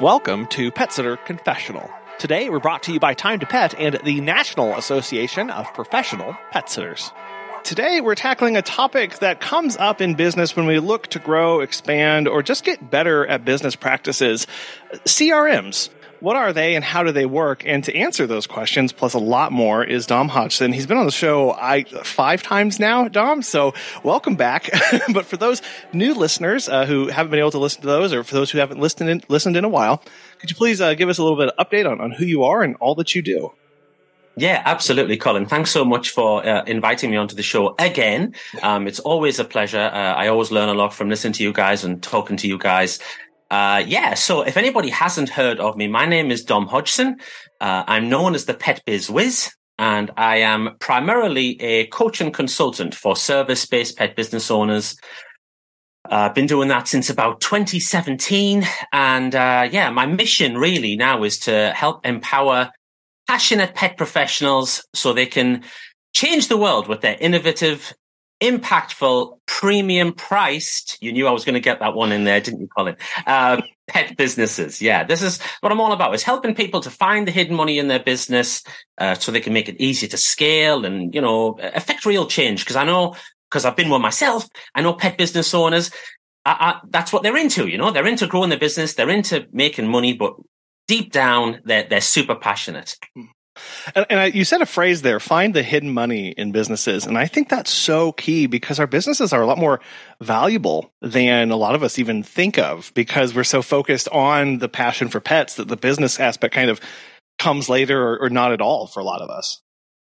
Welcome to Pet Sitter Confessional. Today we're brought to you by Time to Pet and the National Association of Professional Pet Sitters. Today we're tackling a topic that comes up in business when we look to grow, expand, or just get better at business practices. CRMs. What are they and how do they work? And to answer those questions, plus a lot more, is Dom Hodgson. He's been on the show I five times now, Dom. So welcome back. but for those new listeners uh, who haven't been able to listen to those, or for those who haven't listened in, listened in a while, could you please uh, give us a little bit of update on, on who you are and all that you do? Yeah, absolutely, Colin. Thanks so much for uh, inviting me onto the show again. Um, it's always a pleasure. Uh, I always learn a lot from listening to you guys and talking to you guys. Uh, yeah, so if anybody hasn't heard of me, my name is Dom Hodgson. Uh, I'm known as the Pet Biz Wiz, and I am primarily a coach and consultant for service-based pet business owners. I've uh, been doing that since about 2017. And uh, yeah, my mission really now is to help empower passionate pet professionals so they can change the world with their innovative impactful, premium priced. You knew I was going to get that one in there, didn't you, Colin? Uh, pet businesses. Yeah, this is what I'm all about is helping people to find the hidden money in their business, uh, so they can make it easier to scale and, you know, affect real change. Cause I know, cause I've been one myself. I know pet business owners. I, I, that's what they're into. You know, they're into growing their business. They're into making money, but deep down, they're, they're super passionate. And, and I, you said a phrase there, find the hidden money in businesses. And I think that's so key because our businesses are a lot more valuable than a lot of us even think of because we're so focused on the passion for pets that the business aspect kind of comes later or, or not at all for a lot of us.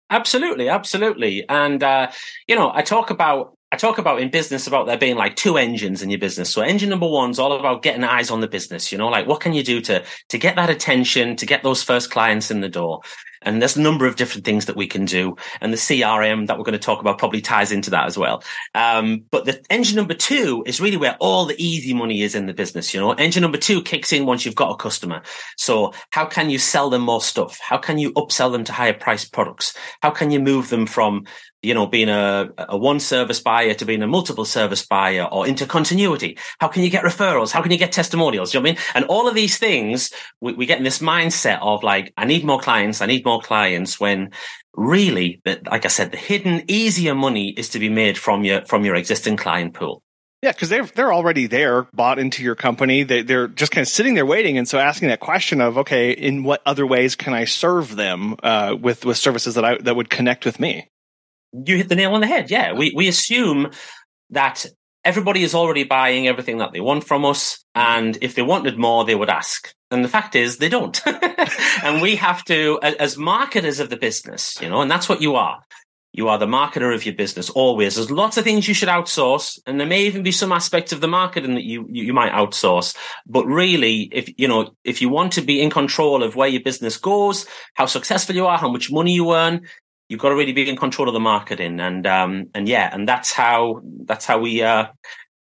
Absolutely, absolutely. And, uh, you know, I talk about I talk about in business about there being like two engines in your business. So engine number one's all about getting eyes on the business, you know, like what can you do to, to get that attention, to get those first clients in the door? And there's a number of different things that we can do. And the CRM that we're going to talk about probably ties into that as well. Um, but the engine number two is really where all the easy money is in the business. You know, engine number two kicks in once you've got a customer. So how can you sell them more stuff? How can you upsell them to higher priced products? How can you move them from you know, being a, a one service buyer to being a multiple service buyer or into continuity? How can you get referrals? How can you get testimonials? You know what I mean? And all of these things, we, we get in this mindset of like, I need more clients. I need more clients when really, like I said, the hidden easier money is to be made from your, from your existing client pool. Yeah, because they're they're already there, bought into your company. They they're just kind of sitting there waiting, and so asking that question of, okay, in what other ways can I serve them uh, with with services that I that would connect with me? you hit the nail on the head. Yeah, we we assume that everybody is already buying everything that they want from us, and if they wanted more, they would ask. And the fact is, they don't. and we have to, as marketers of the business, you know, and that's what you are. You are the marketer of your business always. There's lots of things you should outsource, and there may even be some aspects of the marketing that you you might outsource. But really, if you know if you want to be in control of where your business goes, how successful you are, how much money you earn, you've got to really be in control of the marketing and um and yeah and that's how that's how we uh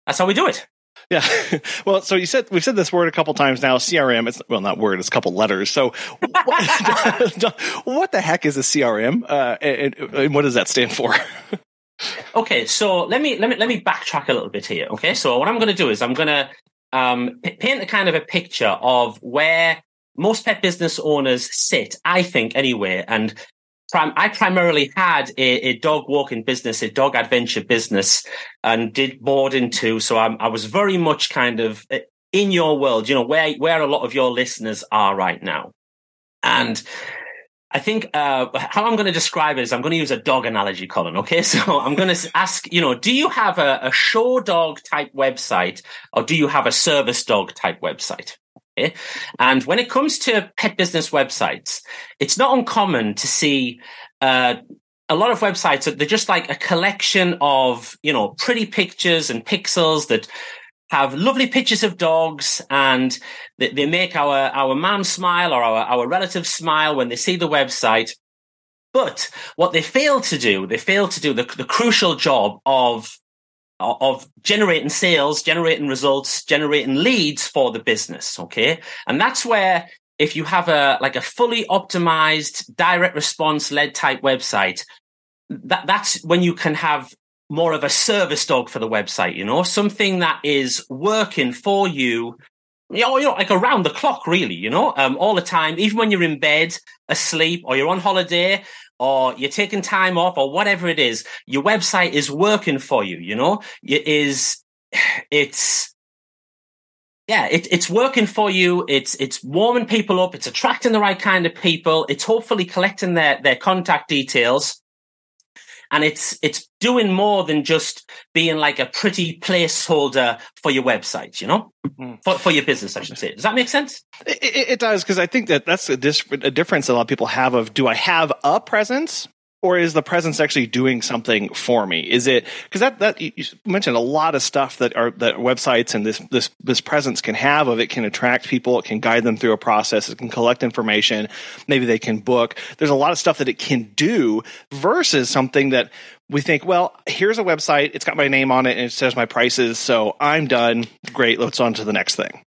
that's how we do it yeah. Well, so you said we've said this word a couple times now. CRM. It's well, not word. It's a couple letters. So, what, what the heck is a CRM? Uh, and, and, what does that stand for? okay, so let me let me let me backtrack a little bit here. Okay, so what I'm going to do is I'm going to um, paint a kind of a picture of where most pet business owners sit. I think anyway, and prim- I primarily had a, a, dog walking business, a dog adventure business, and did boarding too. So I'm, I was very much kind of uh, in your world, you know, where where a lot of your listeners are right now, and. I think uh, how I'm going to describe it is I'm going to use a dog analogy, Colin. Okay, so I'm going to ask, you know, do you have a, a show dog type website or do you have a service dog type website? And when it comes to pet business websites, it's not uncommon to see uh, a lot of websites that they're just like a collection of you know pretty pictures and pixels that have lovely pictures of dogs and they, they make our our mom smile or our, our relatives smile when they see the website. But what they fail to do they fail to do the, the crucial job of of generating sales, generating results, generating leads for the business. Okay. And that's where if you have a, like a fully optimized direct response led type website, that, that's when you can have more of a service dog for the website, you know, something that is working for you you know, you know, like around the clock, really, you know, um, all the time, even when you're in bed, asleep, or you're on holiday, or you're taking time off, or whatever it is, your website is working for you, you know, it is, it's, yeah, it, it's working for you. It's it's warming people up. It's attracting the right kind of people. It's hopefully collecting their their contact details, and it's it's doing more than just being like a pretty placeholder for your website. You know, mm-hmm. for for your business, I should say. Does that make sense? It, it, it does because I think that that's a, dis- a difference a lot of people have of do I have a presence or is the presence actually doing something for me? Is it because that that you mentioned a lot of stuff that are that websites and this this this presence can have of it can attract people, it can guide them through a process, it can collect information, maybe they can book. There's a lot of stuff that it can do versus something that we think, well, here's a website, it's got my name on it and it says my prices, so I'm done. Great, let's on to the next thing.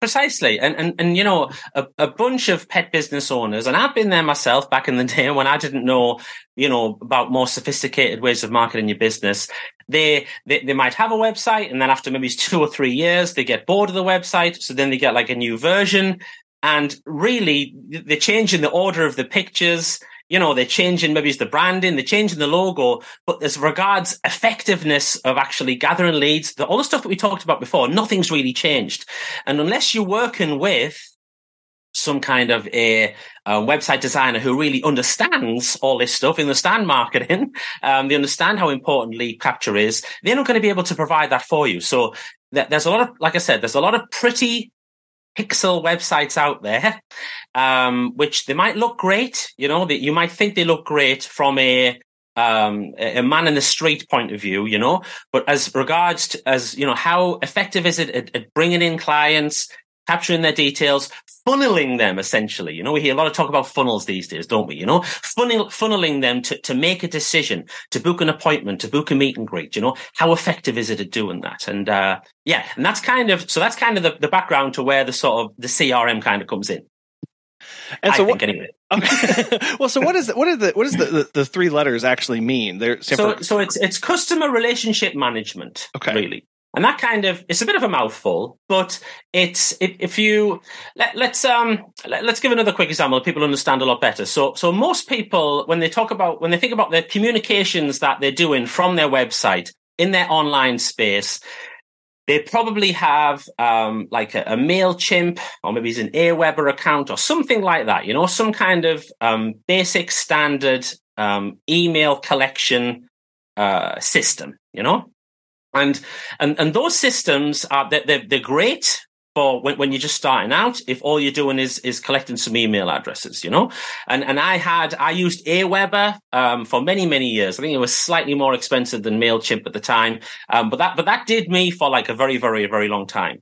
Precisely. And, and, and you know, a, a bunch of pet business owners, and I've been there myself back in the day when I didn't know, you know, about more sophisticated ways of marketing your business. They, they, they might have a website and then after maybe two or three years, they get bored of the website. So then they get like a new version. And really, they're changing the order of the pictures you know, they're changing maybe it's the branding, they're changing the logo, but as regards effectiveness of actually gathering leads, the, all the stuff that we talked about before, nothing's really changed. And unless you're working with some kind of a, a, website designer who really understands all this stuff, understand marketing, um, they understand how important lead capture is, they're not going to be able to provide that for you. So th- there's a lot of, like I said, there's a lot of pretty pixel websites out there, um, which they might look great. You know, that you might think they look great from a um, a man in the street point of view, you know. But as regards to, as you know, how effective is it at, at bringing in clients, capturing their details, funneling them essentially. You know, we hear a lot of talk about funnels these days, don't we? You know, funnel, funneling them to, to make a decision, to book an appointment, to book a meet and greet. You know, how effective is it at doing that? And, uh, yeah, and that's kind of, so that's kind of the, the background to where the sort of the CRM kind of comes in. And so, I what, think, anyway. Okay. well, so what is the, what is the what is the, the, the, three letters actually mean? They're so so it's it's customer relationship management. Okay. Really. And that kind of it's a bit of a mouthful, but it's if, you let, us um let, us give another quick example. People understand a lot better. So so most people when they talk about when they think about the communications that they're doing from their website in their online space, they probably have um, like a, a Mailchimp or maybe it's an Aweber account or something like that. You know, some kind of um, basic standard um, email collection uh, system. You know. And and and those systems are they're, they're great for when, when you're just starting out. If all you're doing is is collecting some email addresses, you know. And and I had I used Aweber um, for many many years. I think it was slightly more expensive than Mailchimp at the time, um, but that but that did me for like a very very very long time.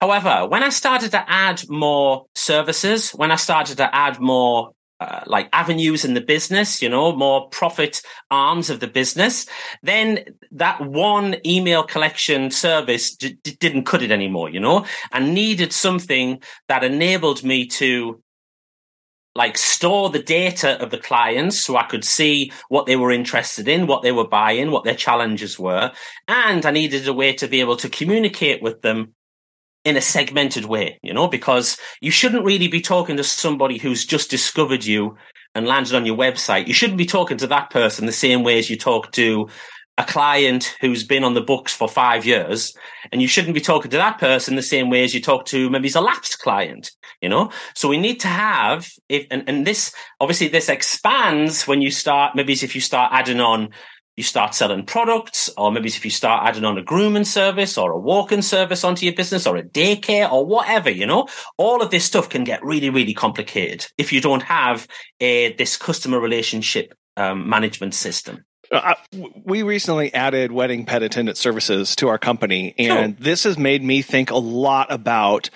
However, when I started to add more services, when I started to add more uh, like avenues in the business, you know, more profit arms of the business, then that one email collection service d- didn't cut it anymore, you know, and needed something that enabled me to like store the data of the clients so I could see what they were interested in, what they were buying, what their challenges were. And I needed a way to be able to communicate with them in a segmented way, you know, because you shouldn't really be talking to somebody who's just discovered you and landed on your website. You shouldn't be talking to that person the same way as you talk to a client who's been on the books for five years. And you shouldn't be talking to that person the same way as you talk to maybe a lapsed client, you know? So we need to have, if, and, and this, obviously this expands when you start, maybe if you start adding on you start selling products, or maybe if you start adding on a grooming service or a walking service onto your business or a daycare or whatever, you know, all of this stuff can get really, really complicated if you don't have a, this customer relationship um, management system. Uh, we recently added wedding pet attendant services to our company, and this has made me think a lot about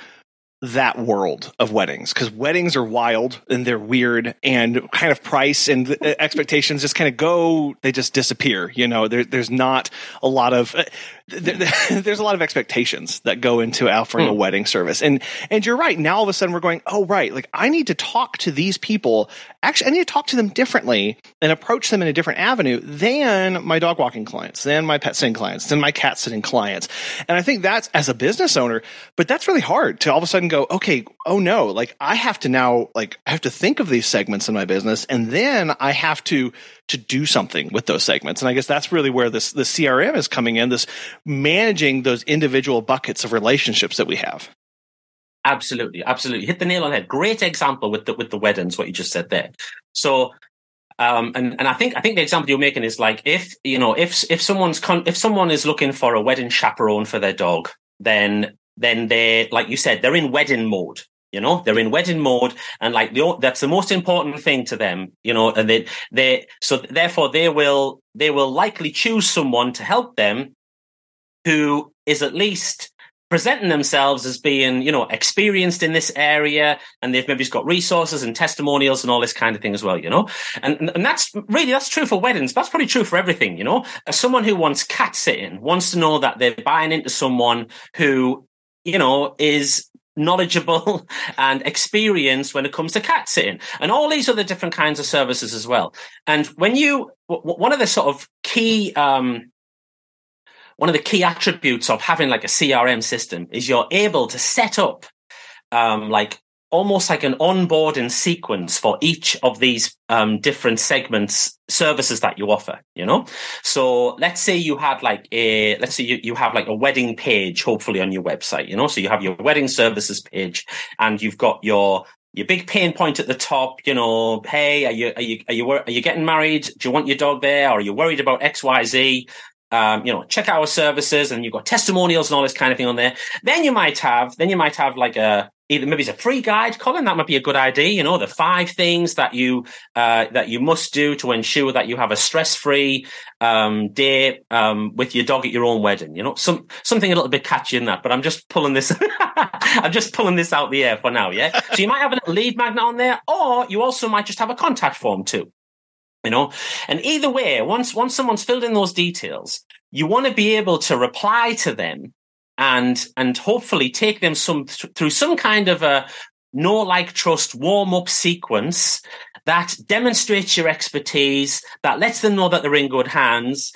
that world of weddings because weddings are wild and they're weird and kind of price and expectations just kind of go they just disappear you know there, there's not a lot of uh, there's a lot of expectations that go into offering mm. a hmm. wedding service and and you're right now all of a sudden we're going oh right like i need to talk to these people actually i need to talk to them differently and approach them in a different avenue than my dog walking clients than my pet sitting clients than my cat sitting clients and i think that's as a business owner but that's really hard to all of a sudden go, okay, oh no, like I have to now, like I have to think of these segments in my business and then I have to, to do something with those segments. And I guess that's really where this, the CRM is coming in, this managing those individual buckets of relationships that we have. Absolutely. Absolutely. Hit the nail on the head. Great example with the, with the weddings, what you just said there. So um, and and I think I think the example you're making is like if you know if if someone's con- if someone is looking for a wedding chaperone for their dog, then then they're like you said they're in wedding mode you know? They're in wedding mode and like the, that's the most important thing to them you know? And they they so therefore they will they will likely choose someone to help them who is at least presenting themselves as being you know experienced in this area and they've maybe got resources and testimonials and all this kind of thing as well you know? And and that's really that's true for weddings. That's probably true for everything you know? As someone who wants cat sitting wants to know that they're buying into someone who you know, is knowledgeable and experienced when it comes to cat sitting and all these other different kinds of services as well. And when you, one of the sort of key, um, one of the key attributes of having like a CRM system is you're able to set up um, like almost like an onboarding sequence for each of these um, different segments services that you offer you know so let's say you had like a let's say you, you have like a wedding page hopefully on your website you know so you have your wedding services page and you've got your your big pain point at the top, you know, hey, are you, are you, are you, are you getting married? Do you want your dog there? Or are you worried about X, Y, Z? Um, you know, check our services and you've got testimonials and all this kind of thing on there. Then you might have, then you might have like a, either maybe it's a free guide, Colin. That might be a good idea. You know, the five things that you uh, that you must do to ensure that you have a stress-free um, day um, with your dog at your own wedding. You know, some something a little bit catchy in that. But I'm just pulling this. I'm just pulling this out the air for now. Yeah. So you might have a lead magnet on there, or you also might just have a contact form too. You know, and either way, once once someone's filled in those details, you want to be able to reply to them and and hopefully take them some through some kind of a know like trust warm up sequence that demonstrates your expertise that lets them know that they're in good hands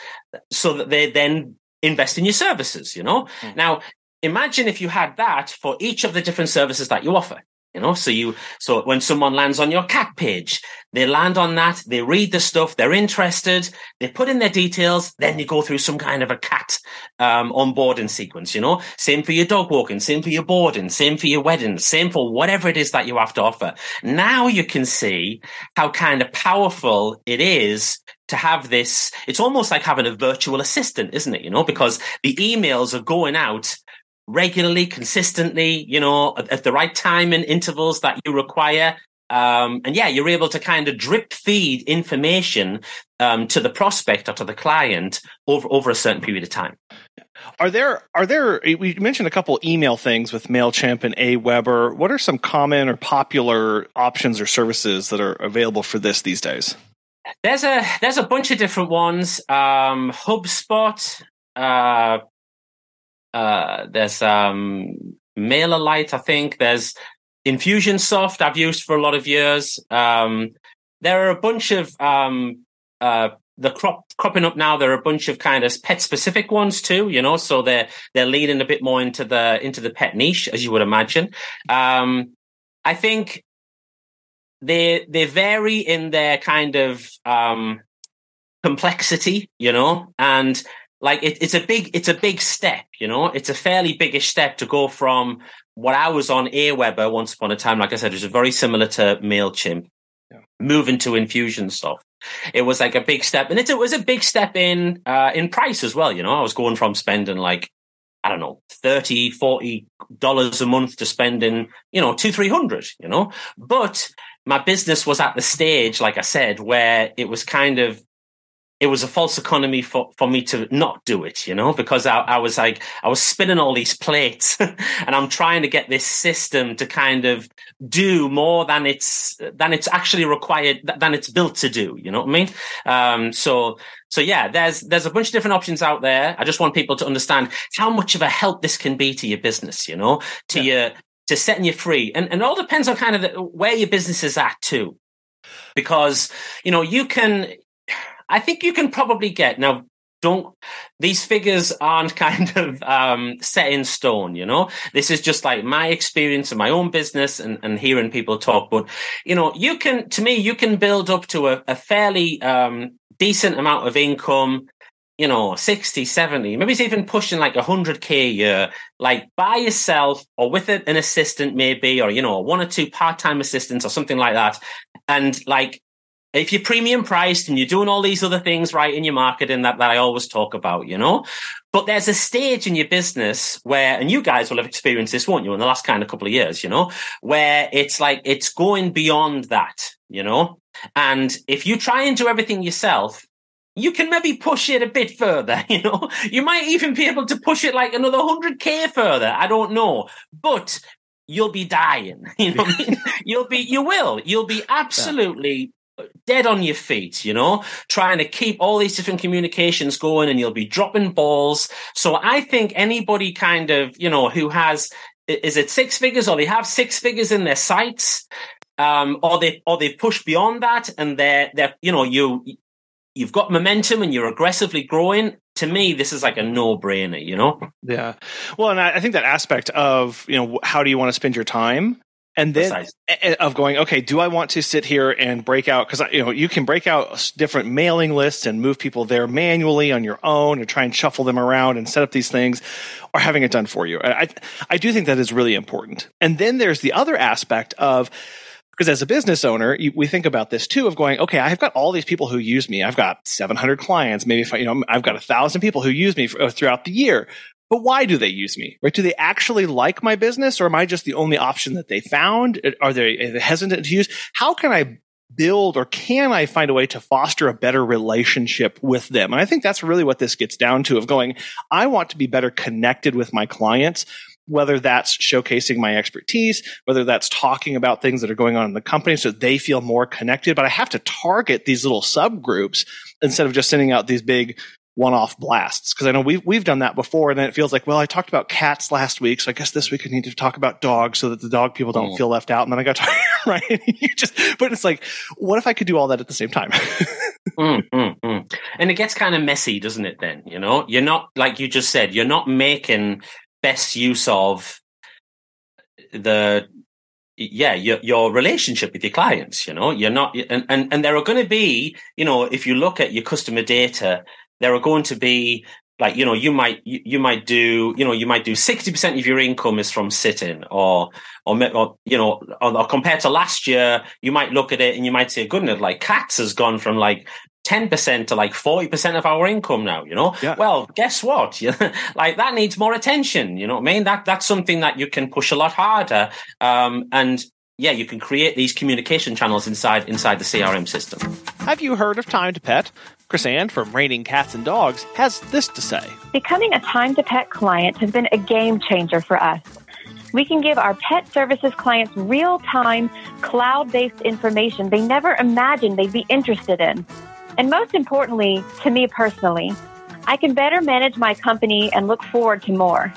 so that they then invest in your services you know mm. now imagine if you had that for each of the different services that you offer you know, so you, so when someone lands on your cat page, they land on that, they read the stuff, they're interested, they put in their details, then you go through some kind of a cat, um, onboarding sequence, you know, same for your dog walking, same for your boarding, same for your wedding, same for whatever it is that you have to offer. Now you can see how kind of powerful it is to have this. It's almost like having a virtual assistant, isn't it? You know, because the emails are going out regularly, consistently, you know, at, at the right time and intervals that you require. Um, and yeah, you're able to kind of drip feed information um, to the prospect or to the client over over a certain period of time. Are there are there we mentioned a couple email things with Mailchimp and Aweber. What are some common or popular options or services that are available for this these days? There's a there's a bunch of different ones. Um, HubSpot, uh, uh, there's um, MailerLite, I think. There's Infusionsoft, I've used for a lot of years. Um, there are a bunch of um, uh, the crop cropping up now. There are a bunch of kind of pet specific ones too, you know. So they're they're leading a bit more into the into the pet niche, as you would imagine. Um, I think they they vary in their kind of um, complexity, you know, and like it, it's a big it's a big step you know? It's a fairly biggish step to go from what i was on aweber once upon a time like i said it was very similar to mailchimp yeah. moving to infusionsoft it was like a big step and it, it was a big step in uh, in price as well you know? I was going from spending like i don't know 30 40 dollars a month to spending you know two three hundred you know? But my business was at the stage like i said where it was kind of it was a false economy for, for me to not do it, you know, because I, I was like, I was spinning all these plates and I'm trying to get this system to kind of do more than it's, than it's actually required, than it's built to do. You know what I mean? Um, so, so yeah, there's, there's a bunch of different options out there. I just want people to understand how much of a help this can be to your business, you know, to yeah. your, to setting you free. And, and it all depends on kind of the, where your business is at too because you know you can I think you can probably get now. Don't these figures aren't kind of um, set in stone, you know. This is just like my experience in my own business and, and hearing people talk. But you know, you can to me, you can build up to a, a fairly um, decent amount of income you know, 60, 70, maybe it's even pushing like 100K a year, like by yourself or with an assistant, maybe, or, you know, one or two part time assistants or something like that. And like if you're premium priced and you're doing all these other things right in your marketing that, that I always talk about, you know, but there's a stage in your business where, and you guys will have experienced this, won't you, in the last kind of couple of years, you know, where it's like, it's going beyond that, you know, and if you try and do everything yourself, you can maybe push it a bit further, you know, you might even be able to push it like another 100k further. I don't know, but you'll be dying. You know I mean? You'll be, you will, you'll be absolutely dead on your feet, you know, trying to keep all these different communications going and you'll be dropping balls. So I think anybody kind of, you know, who has, is it six figures or they have six figures in their sights, um, or they, or they've pushed beyond that and they're, they're, you know, you, you've got momentum and you're aggressively growing to me this is like a no-brainer you know? Yeah. Well and i think that aspect of you know how do you want to spend your time and then of going okay do i want to sit here and break out because you know you can break out different mailing lists and move people there manually on your own and try and shuffle them around and set up these things or having it done for you i i do think that is really important and then there's the other aspect of because as a business owner, you, we think about this too of going, okay, I've got all these people who use me. I've got 700 clients. Maybe if I, you know, I've got a thousand people who use me for, uh, throughout the year. But why do they use me? Right? Do they actually like my business or am I just the only option that they found? Are they, are they hesitant to use? How can I build or can I find a way to foster a better relationship with them? And I think that's really what this gets down to of going, I want to be better connected with my clients whether that's showcasing my expertise, whether that's talking about things that are going on in the company so they feel more connected. But I have to target these little subgroups instead of just sending out these big one-off blasts because I know we've we've done that before, and then it feels like, well, I talked about cats last week, so I guess this week I need to talk about dogs so that the dog people don't mm. feel left out. And then I got tired, right? you just, but it's like, what if I could do all that at the same time? mm, mm, mm, and it gets kind of messy, doesn't it? Then you know, you're not like you just said, you're not making best use of the yeah your, your relationship with your clients you know you're not and and, and there are going to be you know if you look at your customer data there are going to be like you know you might you, you might do you know you might do 60% of your income is from sitting or or, or you know or, or, compared to last year you might look at it and you might say goodness like cats has gone from like 10% to like 40% of our income now, you know? Yeah. Well, guess what? like that needs more attention. You know what I mean? That, that's something that you can push a lot harder. Um, and yeah, you can create these communication channels inside inside the CRM system. Have you heard of Time to Pet? Chris Ann from Raining Cats and Dogs has this to say. Becoming a Time to Pet client has been a game changer for us. We can give our pet services clients real time, cloud based information they never imagined they'd be interested in. And most importantly, to me personally, I can better manage my company and look forward to more.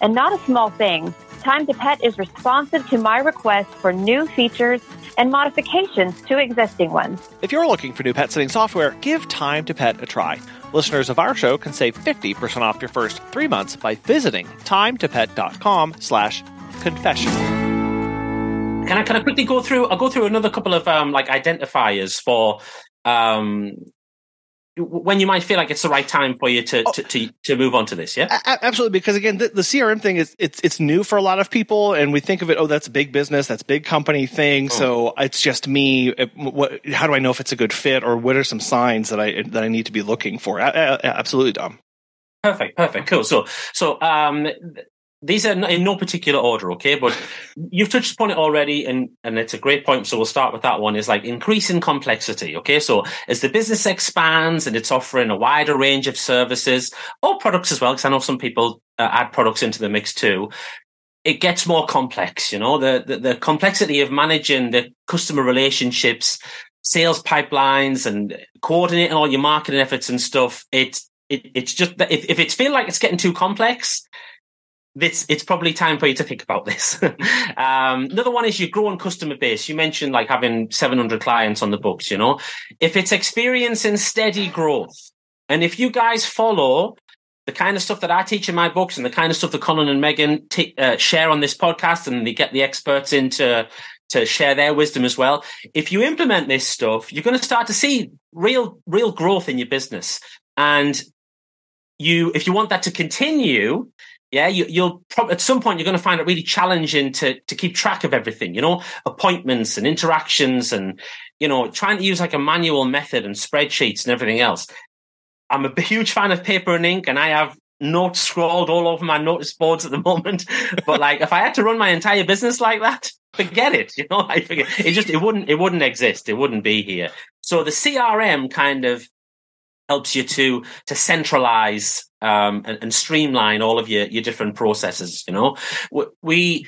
And not a small thing, Time to Pet is responsive to my requests for new features and modifications to existing ones. If you're looking for new pet sitting software, give Time to Pet a try. Listeners of our show can save 50% off your first three months by visiting timetopet.com slash confession. Can I can I quickly go through? I'll go through another couple of um, like identifiers for um, when you might feel like it's the right time for you to oh, to, to, to, move on to this, yeah, absolutely. Because again, the, the, CRM thing is it's it's new for a lot of people, and we think of it, oh, that's a big business, that's big company thing. Oh. So it's just me. What? How do I know if it's a good fit, or what are some signs that I that I need to be looking for? absolutely, Dom. Perfect, perfect, cool. So so um, these are in no particular order, okay? But you've touched upon it already, and and it's a great point. So we'll start with that one. Is like increasing complexity, okay? So as the business expands and it's offering a wider range of services or products as well, because I know some people uh, add products into the mix too. It gets more complex, you know. The, the the complexity of managing the customer relationships, sales pipelines, and coordinating all your marketing efforts and stuff. It's it, it's just that if, if it's feel like it's getting too complex, this it's probably time for you to think about this. um, another one is your growing customer base. You mentioned like having 700 clients on the books. You know, if it's experiencing steady growth, and if you guys follow the kind of stuff that I teach in my books and the kind of stuff that Colin and Megan t- uh, share on this podcast, and they get the experts in to to share their wisdom as well. If you implement this stuff, you're going to start to see real real growth in your business, and you if you want that to continue yeah, you, will probably at some point you're going to find it really challenging to to keep track of everything. You know, appointments and interactions, and you know, trying to use like a manual method and spreadsheets and everything else. I'm a huge fan of paper and ink, and I have notes scrawled all over my notice boards at the moment. But like, if I had to run my entire business like that, forget it. You know, I forget it. Just it wouldn't it wouldn't exist. It wouldn't be here. So the CRM kind of helps you to to centralize um, and, and, streamline all of your your different processes. You know, we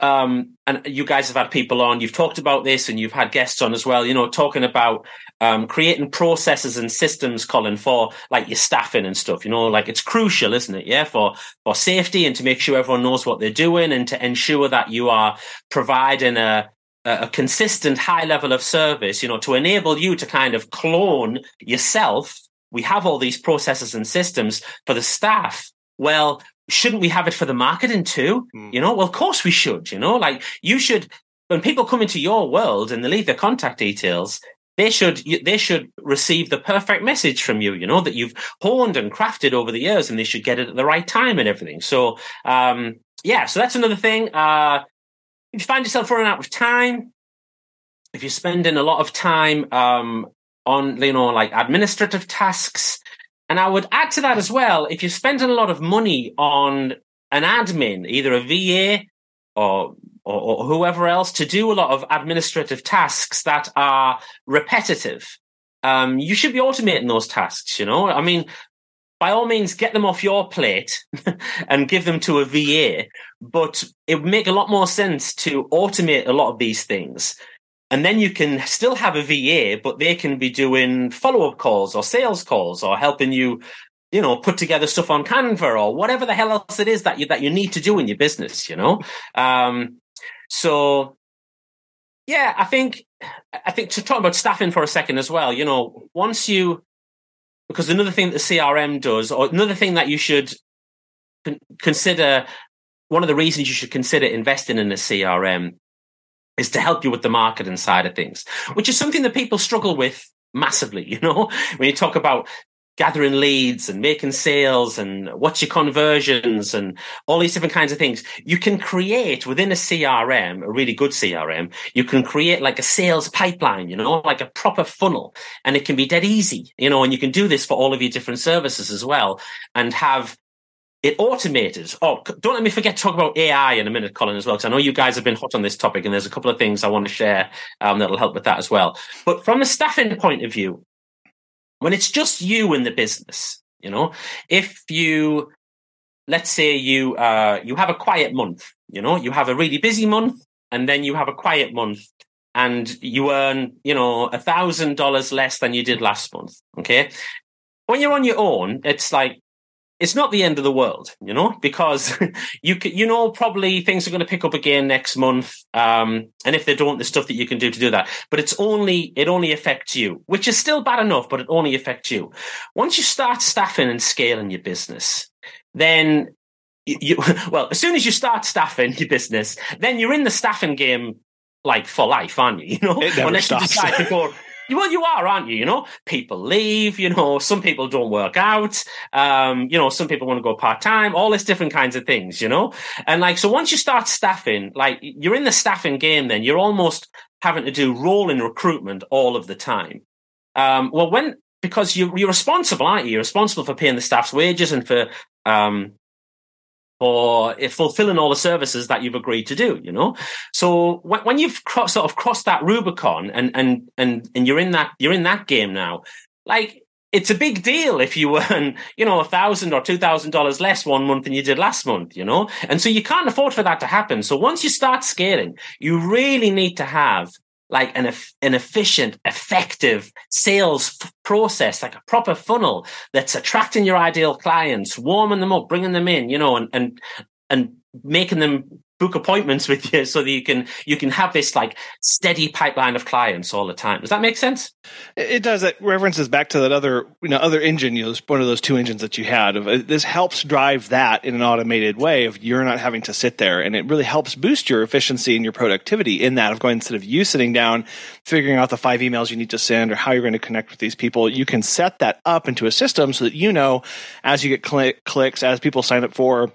um, and you guys have had people on. You've talked about this, and you've had guests on as well. You know, talking about um, creating processes and systems, Colin, for like your staffing and stuff. You know, like it's crucial, isn't it? Yeah, for for safety and to make sure everyone knows what they're doing, and to ensure that you are providing a a consistent high level of service, you know, to enable you to kind of clone yourself we have all these processes and systems for the staff. Well, shouldn't we have it for the marketing too? Mm. You know, well, of course we should, you know, like you should, when people come into your world and they leave their contact details, they should, they should receive the perfect message from you, you know, that you've honed and crafted over the years and they should get it at the right time and everything. So, um, yeah, so that's another thing. Uh, if you find yourself running out of time, if you're spending a lot of time um, on, you know, like administrative tasks. And I would add to that as well, if you're spending a lot of money on an admin, either a VA or, or, or whoever else to do a lot of administrative tasks that are repetitive, um, you should be automating those tasks, you know? I mean, by all means, get them off your plate and give them to a VA. But it would make a lot more sense to automate a lot of these things and then you can still have a VA, but they can be doing follow up calls or sales calls or helping you, you know, put together stuff on Canva or whatever the hell else it is that you, that you need to do in your business, you know? Um, so yeah, I think, I think to talk about staffing for a second as well, you know, once you, because another thing that the CRM does, or another thing that you should consider, one of the reasons you should consider investing in a CRM is to help you with the marketing side of things, which is something that people struggle with massively. You know, when you talk about gathering leads and making sales and what's your conversions and all these different kinds of things. You can create within a CRM, a really good CRM, you can create like a sales pipeline, you know, like a proper funnel and it can be dead easy, you know, and you can do this for all of your different services as well and have it automated. Oh, don't let me forget to talk about AI in a minute, Colin, as well, because I know you guys have been hot on this topic, and there's a couple of things I want to share um, that'll help with that as well. But from a staffing point of view, when it's just you in the business, you know, if you let's say you uh, you have a quiet month, you know, you have a really busy month, and then you have a quiet month, and you earn, you know, a thousand dollars less than you did last month. Okay. When you're on your own, it's like it's not the end of the world, you know, because you you know probably things are going to pick up again next month, um, and if they don't, there's stuff that you can do to do that. But it's only it only affects you, which is still bad enough, but it only affects you. Once you start staffing and scaling your business, then you, you well, as soon as you start staffing your business, then you're in the staffing game like for life, aren't you? You know, unless stops. you decide to go well, you are, aren't you? You know, people leave. You know, some people don't work out. Um, you know, some people want to go part time. All these different kinds of things. You know, and like so, once you start staffing, like you're in the staffing game, then you're almost having to do role in recruitment all of the time. Um, well, when because you're, you're responsible, aren't you? You're responsible for paying the staff's wages and for um, for fulfilling all the services that you've agreed to do, you know? So when, when you've cross, sort of crossed that Rubicon and, and, and, and you're in that, you're in that game now, like, it's a big deal if you earn, you know, a thousand or two thousand dollars less one month than you did last month, you know? And so you can't afford for that to happen. So once you start scaling, you really need to have like an, an efficient, effective sales process, like a proper funnel that's attracting your ideal clients, warming them up, bringing them in, you know, and, and, and making them book appointments with you so that you can you can have this like steady pipeline of clients all the time. Does that make sense? It does. It references back to that other you know other engine. You know, one of those two engines that you had. Uh, this helps drive that in an automated way. Of you're not having to sit there, and it really helps boost your efficiency and your productivity in that. Of going instead of you sitting down, figuring out the five emails you need to send or how you're going to connect with these people, you can set that up into a system so that you know as you get cl- clicks, as people sign up for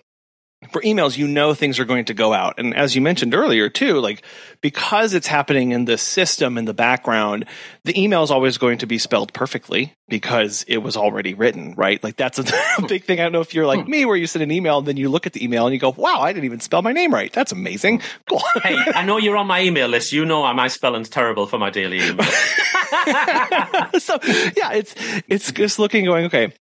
for emails, you know things are going to go out. And as you mentioned earlier, too, like because it's happening in the system in the background, the email is always going to be spelled perfectly because it was already written, right? Like that's a big thing. I don't know if you're like me, where you send an email and then you look at the email and you go, wow, I didn't even spell my name right. That's amazing. Cool. hey, I know you're on my email list. You know my spelling's terrible for my daily email. so yeah, it's it's just looking going, okay,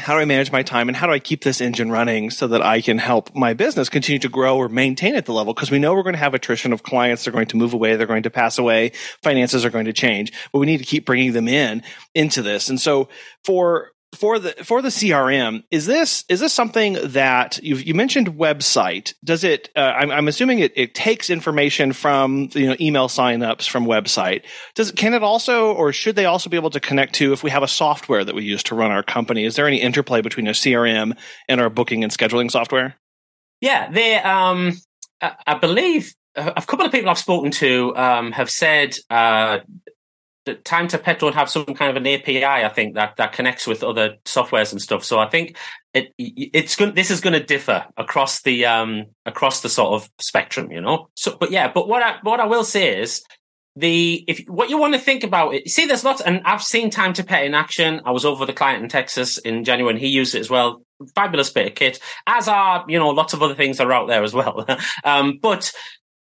how do I manage my time and how do I keep this engine running so that I can help my business continue to grow or maintain at the level? Because we know we're going to have attrition of clients. They're going to move away. They're going to pass away. Finances are going to change, but we need to keep bringing them in into this. And so for for the for the CRM, is this is this something that you you mentioned website? Does it? Uh, I'm, I'm assuming it, it takes information from you know email signups from website. Does can it also or should they also be able to connect to if we have a software that we use to run our company? Is there any interplay between a CRM and our booking and scheduling software? Yeah, they. Um, I believe a couple of people I've spoken to um, have said uh, time to pet don't have some kind of an API, I think that that connects with other softwares and stuff. So I think it it's going this is going to differ across the um across the sort of spectrum, you know. So, but yeah, but what I what I will say is the if what you want to think about it. See, there's lots, and I've seen time to pet in action. I was over the client in Texas in January, and he used it as well. Fabulous bit of kit, as are you know lots of other things that are out there as well. um, but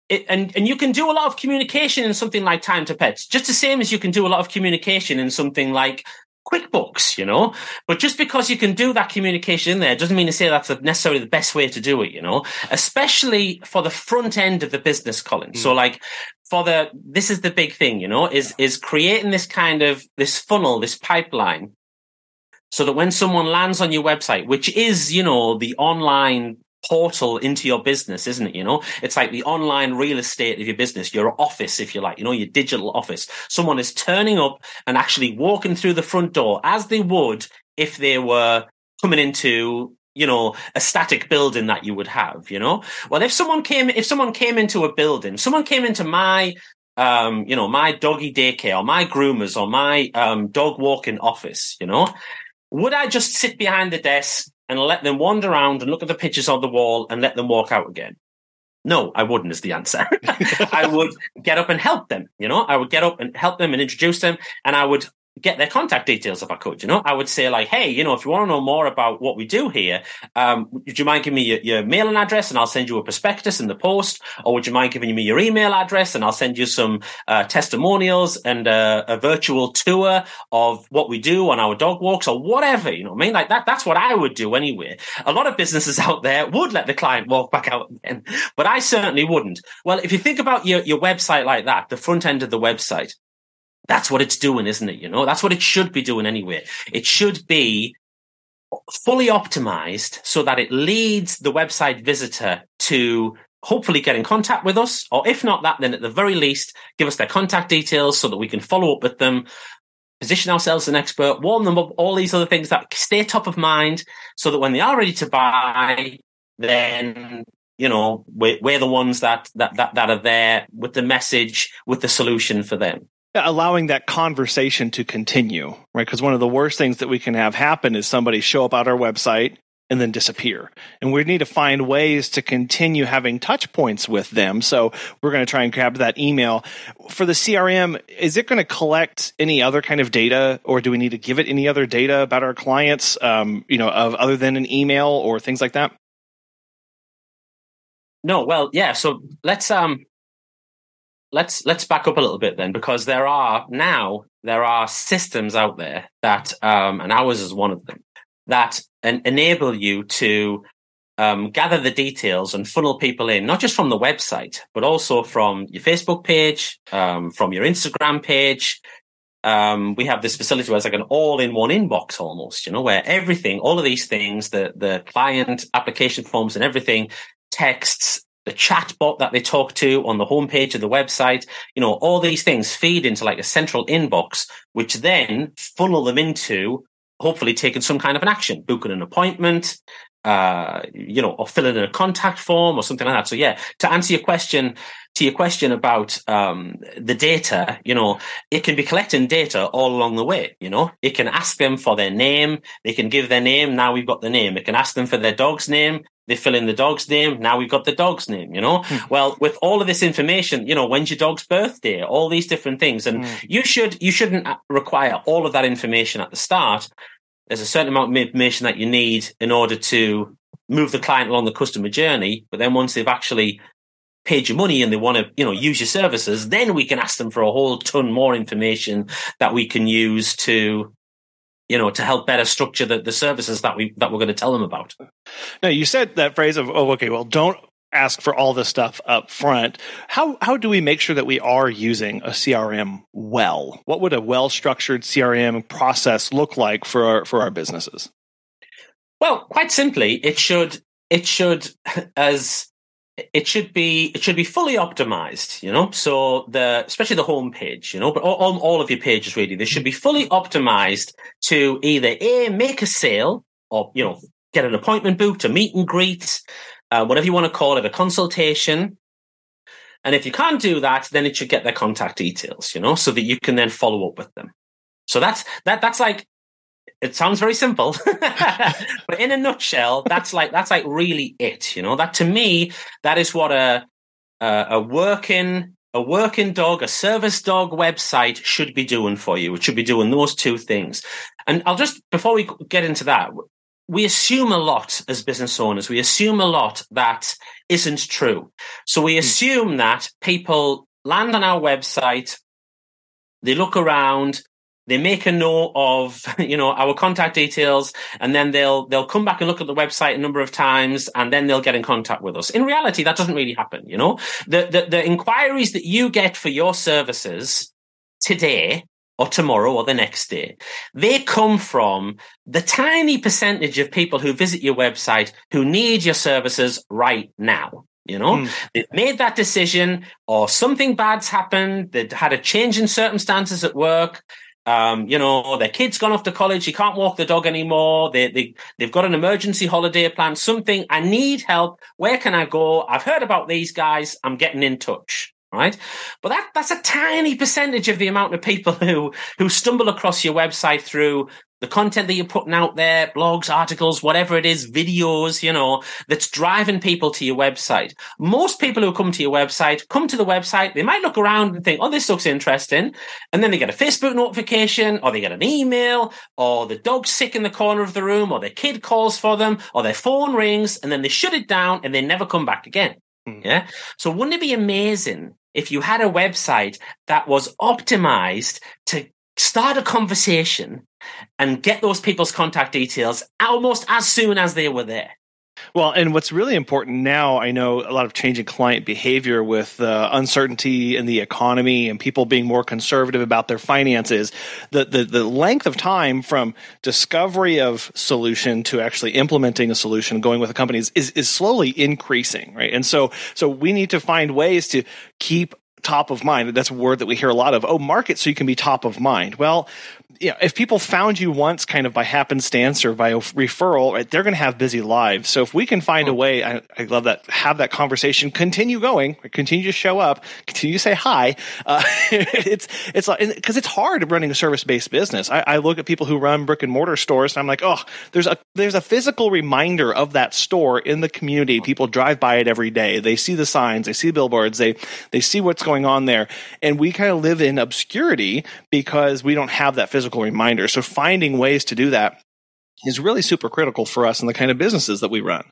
it, and and you can do a lot of communication in something like Time to Pets, just the same as you can do a lot of communication in something like QuickBooks, you know. But just because you can do that communication in there doesn't mean to say that's necessarily the best way to do it, you know. Especially for the front end of the business, Colin. Mm. So like for the this is the big thing, you know, is is creating this kind of this funnel, this pipeline so that when someone lands on your website, which is, you know, the online portal into your business, isn't it? You know, it's like the online real estate of your business, your office, if you like, you know, your digital office. Someone is turning up and actually walking through the front door as they would if they were coming into you know a static building that you would have you know well if someone came if someone came into a building someone came into my um you know my doggy daycare or my groomers or my um dog walking office you know would i just sit behind the desk and let them wander around and look at the pictures on the wall and let them walk out again? No, I wouldn't is the answer. I would get up and help them, you know, I would get up and help them and introduce them and I would get their contact details if I could. You know, I would say like, hey, you know, if you want to know more about what we do here, um, would you mind giving me your, your mailing address and I'll send you a prospectus in the post, or would you mind giving me your email address and I'll send you some uh, testimonials and uh, a virtual tour of what we do on our dog walks or whatever. You know, what I mean, like that. That's what I would do anyway. A lot of businesses out there would let the client walk back out again, but I certainly wouldn't. Well, if you think about your your website like that, the front end of the website that's what it's doing, isn't it? You know, that's what it should be doing anyway. It should be fully optimized so that it leads the website visitor to hopefully get in contact with us. Or if not that, then at the very least, give us their contact details so that we can follow up with them, position ourselves as an expert, warm them up, all these other things that stay top of mind so that when they are ready to buy, then you know we're, we're the ones that, that that that are there with the message with the solution for them allowing that conversation to continue, right? Because one of the worst things that we can have happen is somebody show up at our website and then disappear. And we need to find ways to continue having touch points with them. So we're going to try and grab that email. For the CRM, is it going to collect any other kind of data or do we need to give it any other data about our clients, um, you know, of other than an email or things like that? no, well, yeah. So let's um, let's let's back up a little bit then, because there are now there are systems out there that um, and ours is one of them that en- enable you to um, gather the details and funnel people in, not just from the website, but also from your Facebook page, um, from your Instagram page. Um, we have this facility where it's like an all-in-one inbox almost, you know, where everything, all of these things, the the client application forms and everything, texts, the chat bot that they talk to on the homepage of the website, you know, all these things feed into like a central inbox, which then funnel them into hopefully taking some kind of an action, booking an appointment, uh, you know, or filling in a contact form or something like that. So yeah, to answer your question, to your question about um, the data, you know, it can be collecting data all along the way. You know, it can ask them for their name. They can give their name. Now we've got the name. It can ask them for their dog's name. They fill in the dog's name. Now we've got the dog's name, you know? Mm. Well, with all of this information, you know, when's your dog's birthday? All these different things. And mm. you should, you shouldn't require all of that information at the start. There's a certain amount of information that you need in order to move the client along the customer journey. But then once they've actually paid your money and they want to, you know, use your services, then we can ask them for a whole ton more information that we can use to, you know, to help better structure the, the services that we that we're going to tell them about. Now you said that phrase of, oh, okay, well, don't ask for all this stuff up front. How how do we make sure that we are using a CRM well? What would a well structured CRM process look like for our for our businesses? Well, quite simply, it should it should as it should be it should be fully optimized you know so the especially the home page you know but all, all of your pages really they should be fully optimized to either a make a sale or you know get an appointment booked a meet and greet uh, whatever you want to call it a consultation and if you can't do that then it should get their contact details you know so that you can then follow up with them so that's that that's like it sounds very simple, but in a nutshell, that's like that's like really it. You know, that to me, that is what a a, a working a working dog, a service dog website should be doing for you. It should be doing those two things. And I'll just before we get into that, we assume a lot as business owners. We assume a lot that isn't true. So we hmm. assume that people land on our website, they look around, they make a note of you know our contact details and then they'll they'll come back and look at the website a number of times and then they'll get in contact with us in reality that doesn't really happen you know the the, the inquiries that you get for your services today or tomorrow or the next day they come from the tiny percentage of people who visit your website who need your services right now you know, mm. they've made that decision or something bad's happened. They've had a change in circumstances at work um, you know, their kid's gone off to college. He can't walk the dog anymore. They, they, they've got an emergency holiday plan, something. I need help. Where can I go? I've heard about these guys. I'm getting in touch. Right. But that, that's a tiny percentage of the amount of people who, who stumble across your website through the content that you're putting out there, blogs, articles, whatever it is, videos, you know, that's driving people to your website. Most people who come to your website come to the website, they might look around and think, oh, this looks interesting. And then they get a Facebook notification or they get an email or the dog's sick in the corner of the room or their kid calls for them or their phone rings and then they shut it down and they never come back again. Mm. Yeah. So wouldn't it be amazing if you had a website that was optimized to start a conversation and get those people's contact details almost as soon as they were there. Well, and what's really important now, I know a lot of changing client behavior with uh, uncertainty in the economy and people being more conservative about their finances. The, the the length of time from discovery of solution to actually implementing a solution, going with a company is, is, is slowly increasing, right? And so so we need to find ways to keep top of mind. That's a word that we hear a lot of. Oh, market so you can be top of mind. Well, you know, if people found you once kind of by happenstance or by referral, right, they're going to have busy lives. So if we can find a way, I, I, love that, have that conversation, continue going, continue to show up, continue to say hi. Uh, it's, it's because it's hard running a service based business. I, I, look at people who run brick and mortar stores and I'm like, oh, there's a, there's a physical reminder of that store in the community. People drive by it every day. They see the signs, they see billboards, they, they see what's going on there. And we kind of live in obscurity because we don't have that physical physical reminder. So finding ways to do that is really super critical for us and the kind of businesses that we run.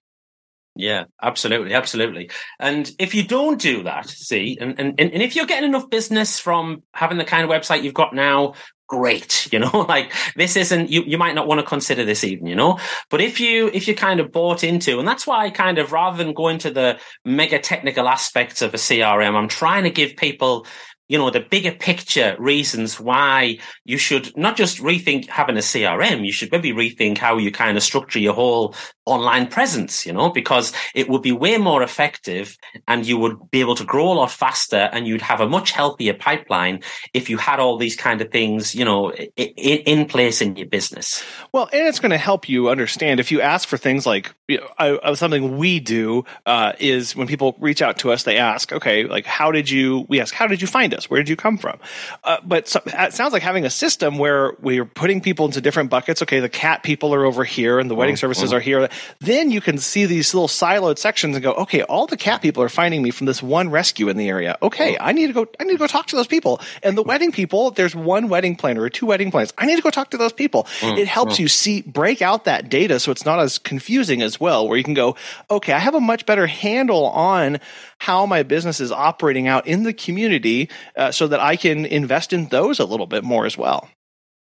Yeah, absolutely, absolutely. And if you don't do that, see, and, and, and if you're getting enough business from having the kind of website you've got now, great, you know, like this isn't, you, you might not want to consider this even, you know, but if you, if you kind of bought into, and that's why I kind of, rather than going to the mega technical aspects of a CRM, I'm trying to give people you know, the bigger picture reasons why you should not just rethink having a CRM, you should maybe rethink how you kind of structure your whole online presence, you know, because it would be way more effective and you would be able to grow a lot faster and you'd have a much healthier pipeline if you had all these kind of things, you know, in, in place in your business. Well, and it's going to help you understand if you ask for things like you know, I, something we do uh, is when people reach out to us, they ask, okay, like, how did you, we ask, how did you find us? Where did you come from? Uh, but so, it sounds like having a system where we're putting people into different buckets. Okay, the cat people are over here and the wedding mm-hmm. services are here. Then you can see these little siloed sections and go, okay, all the cat people are finding me from this one rescue in the area. Okay, I need to go. I need to go talk to those people. And the wedding people, there's one wedding planner or two wedding planners. I need to go talk to those people. Mm-hmm. It helps you see break out that data so it's not as confusing as well. Where you can go, okay, I have a much better handle on how my business is operating out in the community uh, so that I can invest in those a little bit more as well.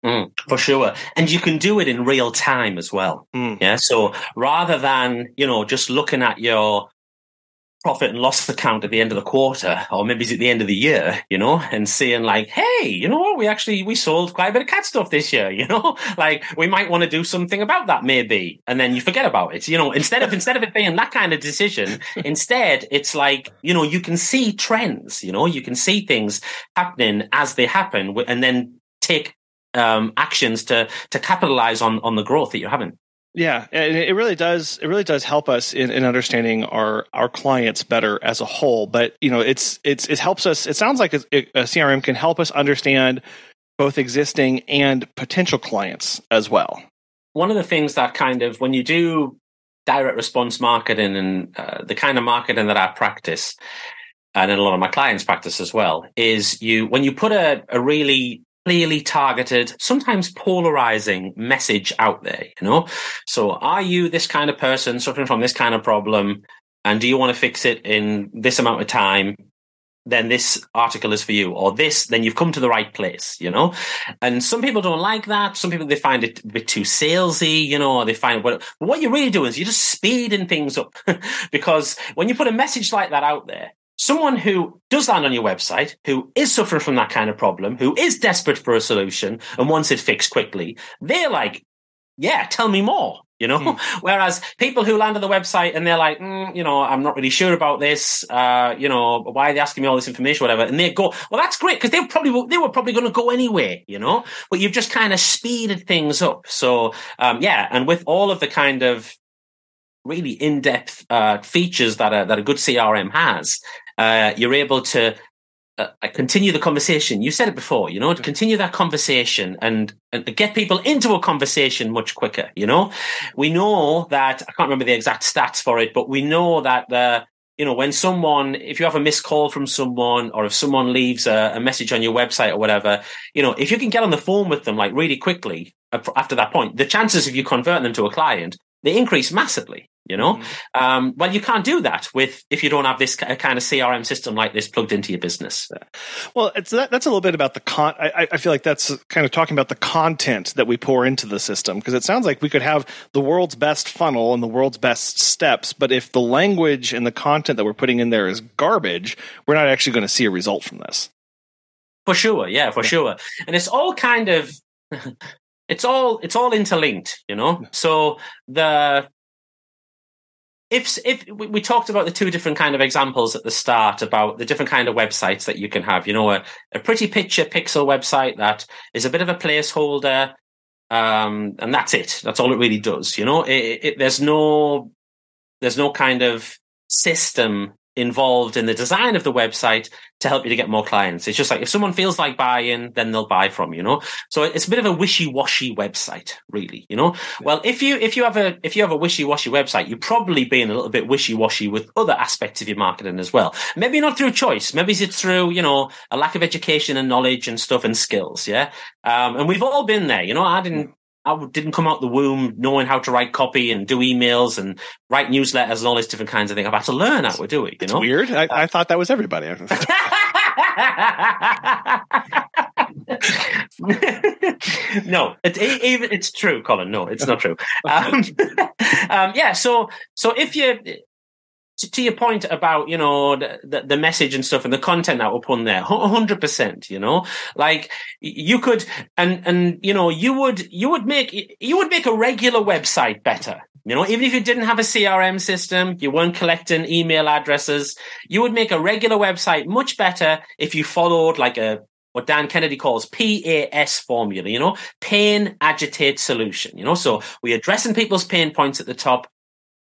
Mm, for sure. And you can do it in real time as well. Mm. Yeah. So rather than, you know, just looking at your profit and loss account at the end of the quarter, or maybe it's at the end of the year, you know, and seeing like, hey, you know what, we actually we sold quite a bit of cat stuff this year, you know, like we might want to do something about that maybe, and then you forget about it, you know, instead of instead of it being that kind of decision, instead it's like you know you can see trends, you know, you can see things happening as they happen, and then take um, actions to to capitalize on on the growth that you're having. Yeah, and it really does. It really does help us in, in understanding our our clients better as a whole. But you know, it's it's it helps us. It sounds like a, a CRM can help us understand both existing and potential clients as well. One of the things that kind of when you do direct response marketing and uh, the kind of marketing that I practice, and a lot of my clients practice as well, is you when you put a, a really clearly targeted, sometimes polarizing message out there, you know? So are you this kind of person suffering from this kind of problem? And do you want to fix it in this amount of time? Then this article is for you, or this, then you've come to the right place, you know? And some people don't like that. Some people, they find it a bit too salesy, you know, or they find what, what you're really doing is you're just speeding things up because when you put a message like that out there, someone who does land on your website, who is suffering from that kind of problem, who is desperate for a solution and wants it fixed quickly, they're like, yeah, tell me more, you know? Mm. Whereas people who land on the website and they're like, mm, you know, I'm not really sure about this, uh, you know, why are they asking me all this information, whatever? And they go, well, that's great because they probably, they were probably going to go anyway, you know? But you've just kind of speeded things up. So, um, yeah. And with all of the kind of, really in-depth uh, features that a, that a good CRM has, uh, you're able to uh, uh, continue the conversation. You said it before, you know, to continue that conversation and, and get people into a conversation much quicker. You know, we know that I can't remember the exact stats for it, but we know that the you know, when someone, if you have a missed call from someone or if someone leaves a, a, message on your website or whatever, you know, if you can get on the phone with them like really quickly after that point, the chances of you converting them to a client, they increase massively you know? Mm-hmm. um, well you can't do that with if you don't have this kind of crm system like this plugged into your business. Well it's that, that's a little bit about the con I, I, feel like that's kind of talking about the content that we pour into the system because it sounds like we could have the world's best funnel and the world's best steps but if the language and the content that we're putting in there is garbage we're not actually going to see a result from this. For sure yeah for sure. And it's all kind of it's all it's all interlinked you know? So the if if we talked about the two different kind of examples at the start about the different kind of websites that you can have, you know, a, a pretty picture pixel website that is a bit of a placeholder, um, and that's it. That's all it really does. You know, it, it, there's no there's no kind of system involved in the design of the website to help you to get more clients. It's just like if someone feels like buying, then they'll buy from you know. So it's a bit of a wishy-washy website, really. You know. Well, if you if you have a if you have a wishy-washy website, you're probably being a little bit wishy-washy with other aspects of your marketing as well. Maybe not through choice. Maybe it's through you know a lack of education and knowledge and stuff and skills. Yeah. Um, and we've all been there. You know, I didn't I didn't come out the womb knowing how to write copy and do emails and write newsletters and all these different kinds of things. I've had to learn how to do it. You It's know, weird. I, I thought that was everybody. no, it, it, even it's true, Colin. No, it's not true. Um, um, yeah, so so if you to, to, your point about you know the, the, message and stuff and the content that we're putting there, hundred percent. You know, like you could and and you know you would you would make you would make a regular website better. You know, even if you didn't have a CRM system, you weren't collecting email addresses, you would make a regular website much better if you followed like a what Dan Kennedy calls PAS formula, you know, pain, agitate, solution, you know, so we're addressing people's pain points at the top.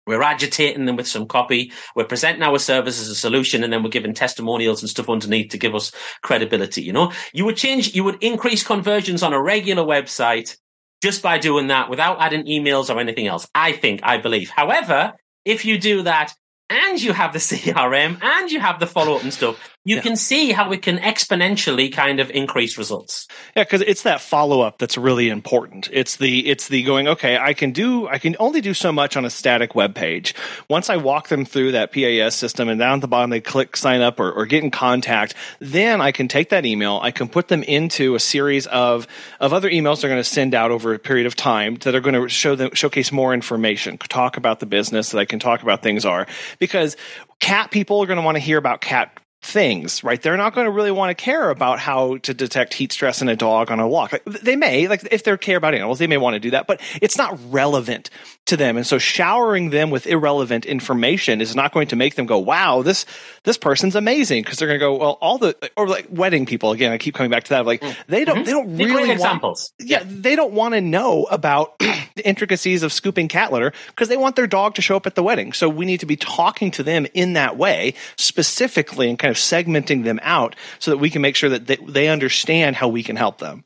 We're agitating them with some copy. We're presenting our service as a solution and then we're giving testimonials and stuff underneath to give us credibility. You know, you would change, you would increase conversions on a regular website just by doing that without adding emails or anything else. I think, I believe. However, if you do that and you have the CRM and you have the follow up and stuff, you yeah. can see how it can exponentially kind of increase results. Yeah, because it's that follow up that's really important. It's the it's the going, okay, I can do I can only do so much on a static web page. Once I walk them through that PAS system and down at the bottom they click sign up or, or get in contact, then I can take that email, I can put them into a series of of other emails they're going to send out over a period of time that are going to show them showcase more information, talk about the business that I can talk about things are. Because cat people are going to want to hear about cat things, right? They're not going to really want to care about how to detect heat stress in a dog on a walk. Like, they may, like if they care about animals, they may want to do that, but it's not relevant to them. And so showering them with irrelevant information is not going to make them go, wow, this, this person's amazing. Cause they're going to go, well, all the, or like wedding people, again, I keep coming back to that. Like mm. they don't, mm-hmm. they don't really want, examples. Yeah, yeah, They don't want to know about the intricacies of scooping cat litter because they want their dog to show up at the wedding. So we need to be talking to them in that way specifically and kind of segmenting them out so that we can make sure that they, they understand how we can help them.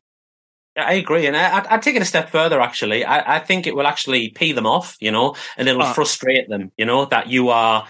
I agree, and I, would take it a step further. Actually, I, I, think it will actually pee them off, you know, and it'll uh, frustrate them, you know, that you are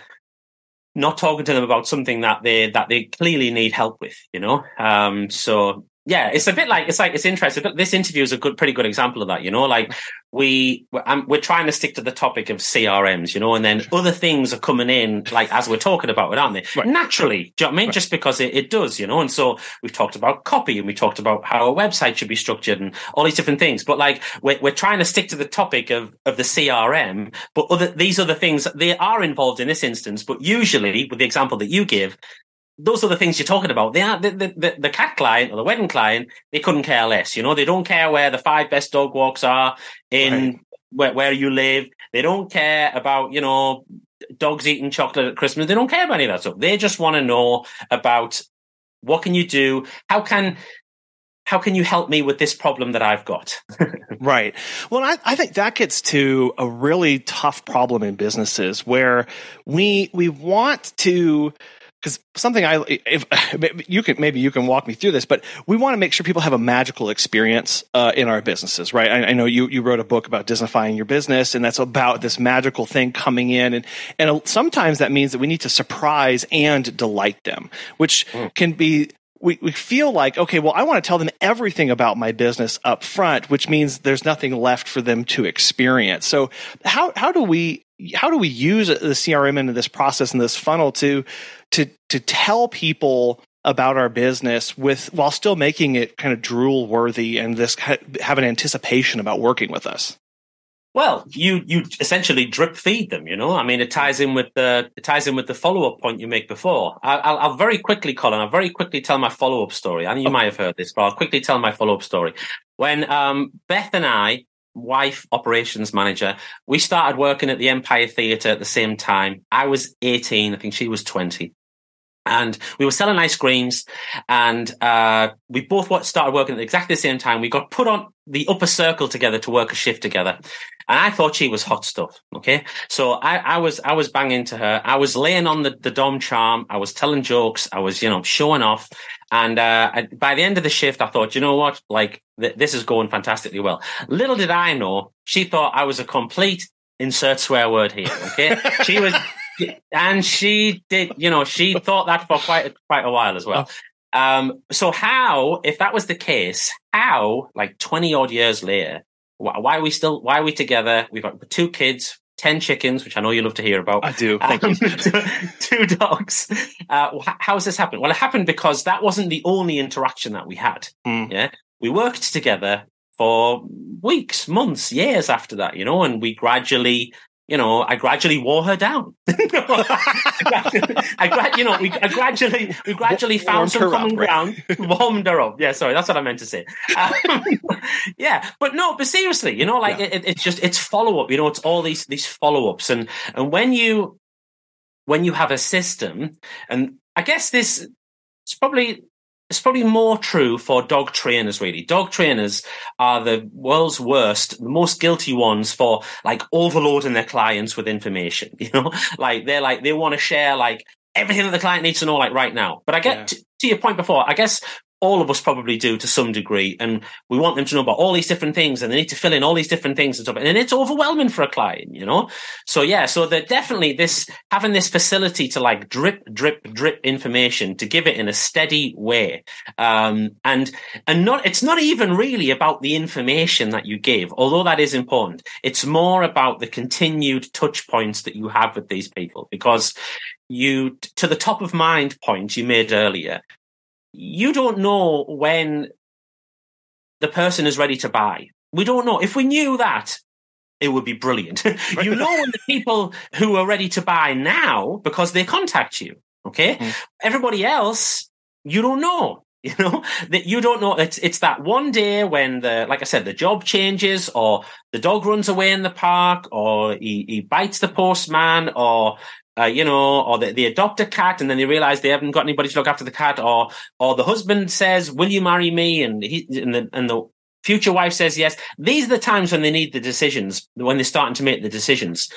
not talking to them about something that they that they clearly need help with, you know. Um, so yeah, it's a bit like it's like it's interesting. But this interview is a good, pretty good example of that. You know, like we we're, um, we're trying to stick to the topic of CRMs, you know, and then other things are coming in, like as we're talking about it, aren't they? Right. Naturally, do you know what I mean? Right. Just because it, it does, you know. And so we've talked about copy, and we talked about how a website should be structured, and all these different things. But like we're we're trying to stick to the topic of of the CRM, but other these other things they are involved in this instance. But usually, with the example that you give, those are the things you're talking about. They are the, the, the, cat client or the wedding client. They couldn't care less. You know, they don't care where the five best dog walks are in right. where, where you live. They don't care about, you know, dogs eating chocolate at Christmas. They don't care about any of that stuff. They just want to know about what can you do? How can, how can you help me with this problem that I've got? right. Well, I, I, think that gets to a really tough problem in businesses where we we want to because something I if you can maybe you can walk me through this, but we want to make sure people have a magical experience uh, in our businesses, right? I, I, know you you wrote a book about Disneyfying your business, and that's about this magical thing coming in, and and sometimes that means that we need to surprise and delight them, which mm. can be we, we feel like, okay, well, I want to tell them everything about my business up front, which means there's nothing left for them to experience. So how, how do we, how do we use the CRM into this process and this funnel to to to tell people about our business with while still making it kind of drool worthy and this have an anticipation about working with us. Well you you essentially drip feed them you know? I mean it ties in with the it ties in with the follow-up point you make before. I, will very quickly colin i'll very quickly tell my follow-up story. And you okay. might have heard this but i'll quickly tell my follow-up story. When um, beth and i wife operations manager we started working at the empire theatre at the same time. I was 18 i think she was 20 and we were selling ice creams and uh, we both started working at exactly the same time. We got put on the upper circle together to work a shift together. And i thought she was hot stuff okay? So i, I was i was banging to her. I was laying on the, the dom charm. I was telling jokes. I was you know showing off. And uh, I, by the end of the shift i thought you know what? Like th- this is going fantastically well. Little did i know she thought i was a complete insert swear word here okay? She was and she did, you know, she thought that for quite a, quite a while as well. Um, so how, if that was the case, how, like 20 odd years later, Why, why are we still? Why are we together? We've got two kids, ten chickens, which I know you love to hear about. I do. Thank um, you. two dogs. Uh, how has this happened? Well, it happened because that wasn't the only interaction that we had. Mm. Yeah, we worked together for weeks, months, years after that, you know, and we gradually you know, I gradually wore her down. I, gra- you know, we I gradually, we gradually found some common up, ground, right? warmed her up. Yeah, sorry, that's what I meant to say. Um, yeah, but no, but seriously, you know, like yeah. it, it's just it's follow up. You know, it's all these these follow ups, and and when you when you have a system, and I guess this it's probably it's probably more true for dog trainers, really. Dog trainers are the world's worst, the most guilty ones for like overloading their clients with information. You know, like they're like, they want to share like everything that the client needs to know, like right now. But I get yeah. to, to your point before, I guess all of us probably do to some degree. And we want them to know about all these different things and they need to fill in all these different things and stuff. And it's overwhelming for a client, you know? So yeah, so that definitely this, having this facility to like drip, drip, drip information to give it in a steady way. Um, and, and not, it's not even really about the information that you give, although that is important. It's more about the continued touch points that you have with these people because you, to the top of mind point you made earlier, you don't know when the person is ready to buy. We don't know. If we knew that, it would be brilliant. you know when the people who are ready to buy now because they contact you. Okay. Mm. Everybody else, you don't know. You know that you don't know. It's it's that one day when the like I said, the job changes, or the dog runs away in the park, or he, he bites the postman, or uh, you know, or they, they, adopt a cat and then they realize they haven't got anybody to look after the cat, or or the husband says, "Will you marry me?" and he and the, and the future wife says yes. These are the times when they need the decisions, when they're starting to make the decisions.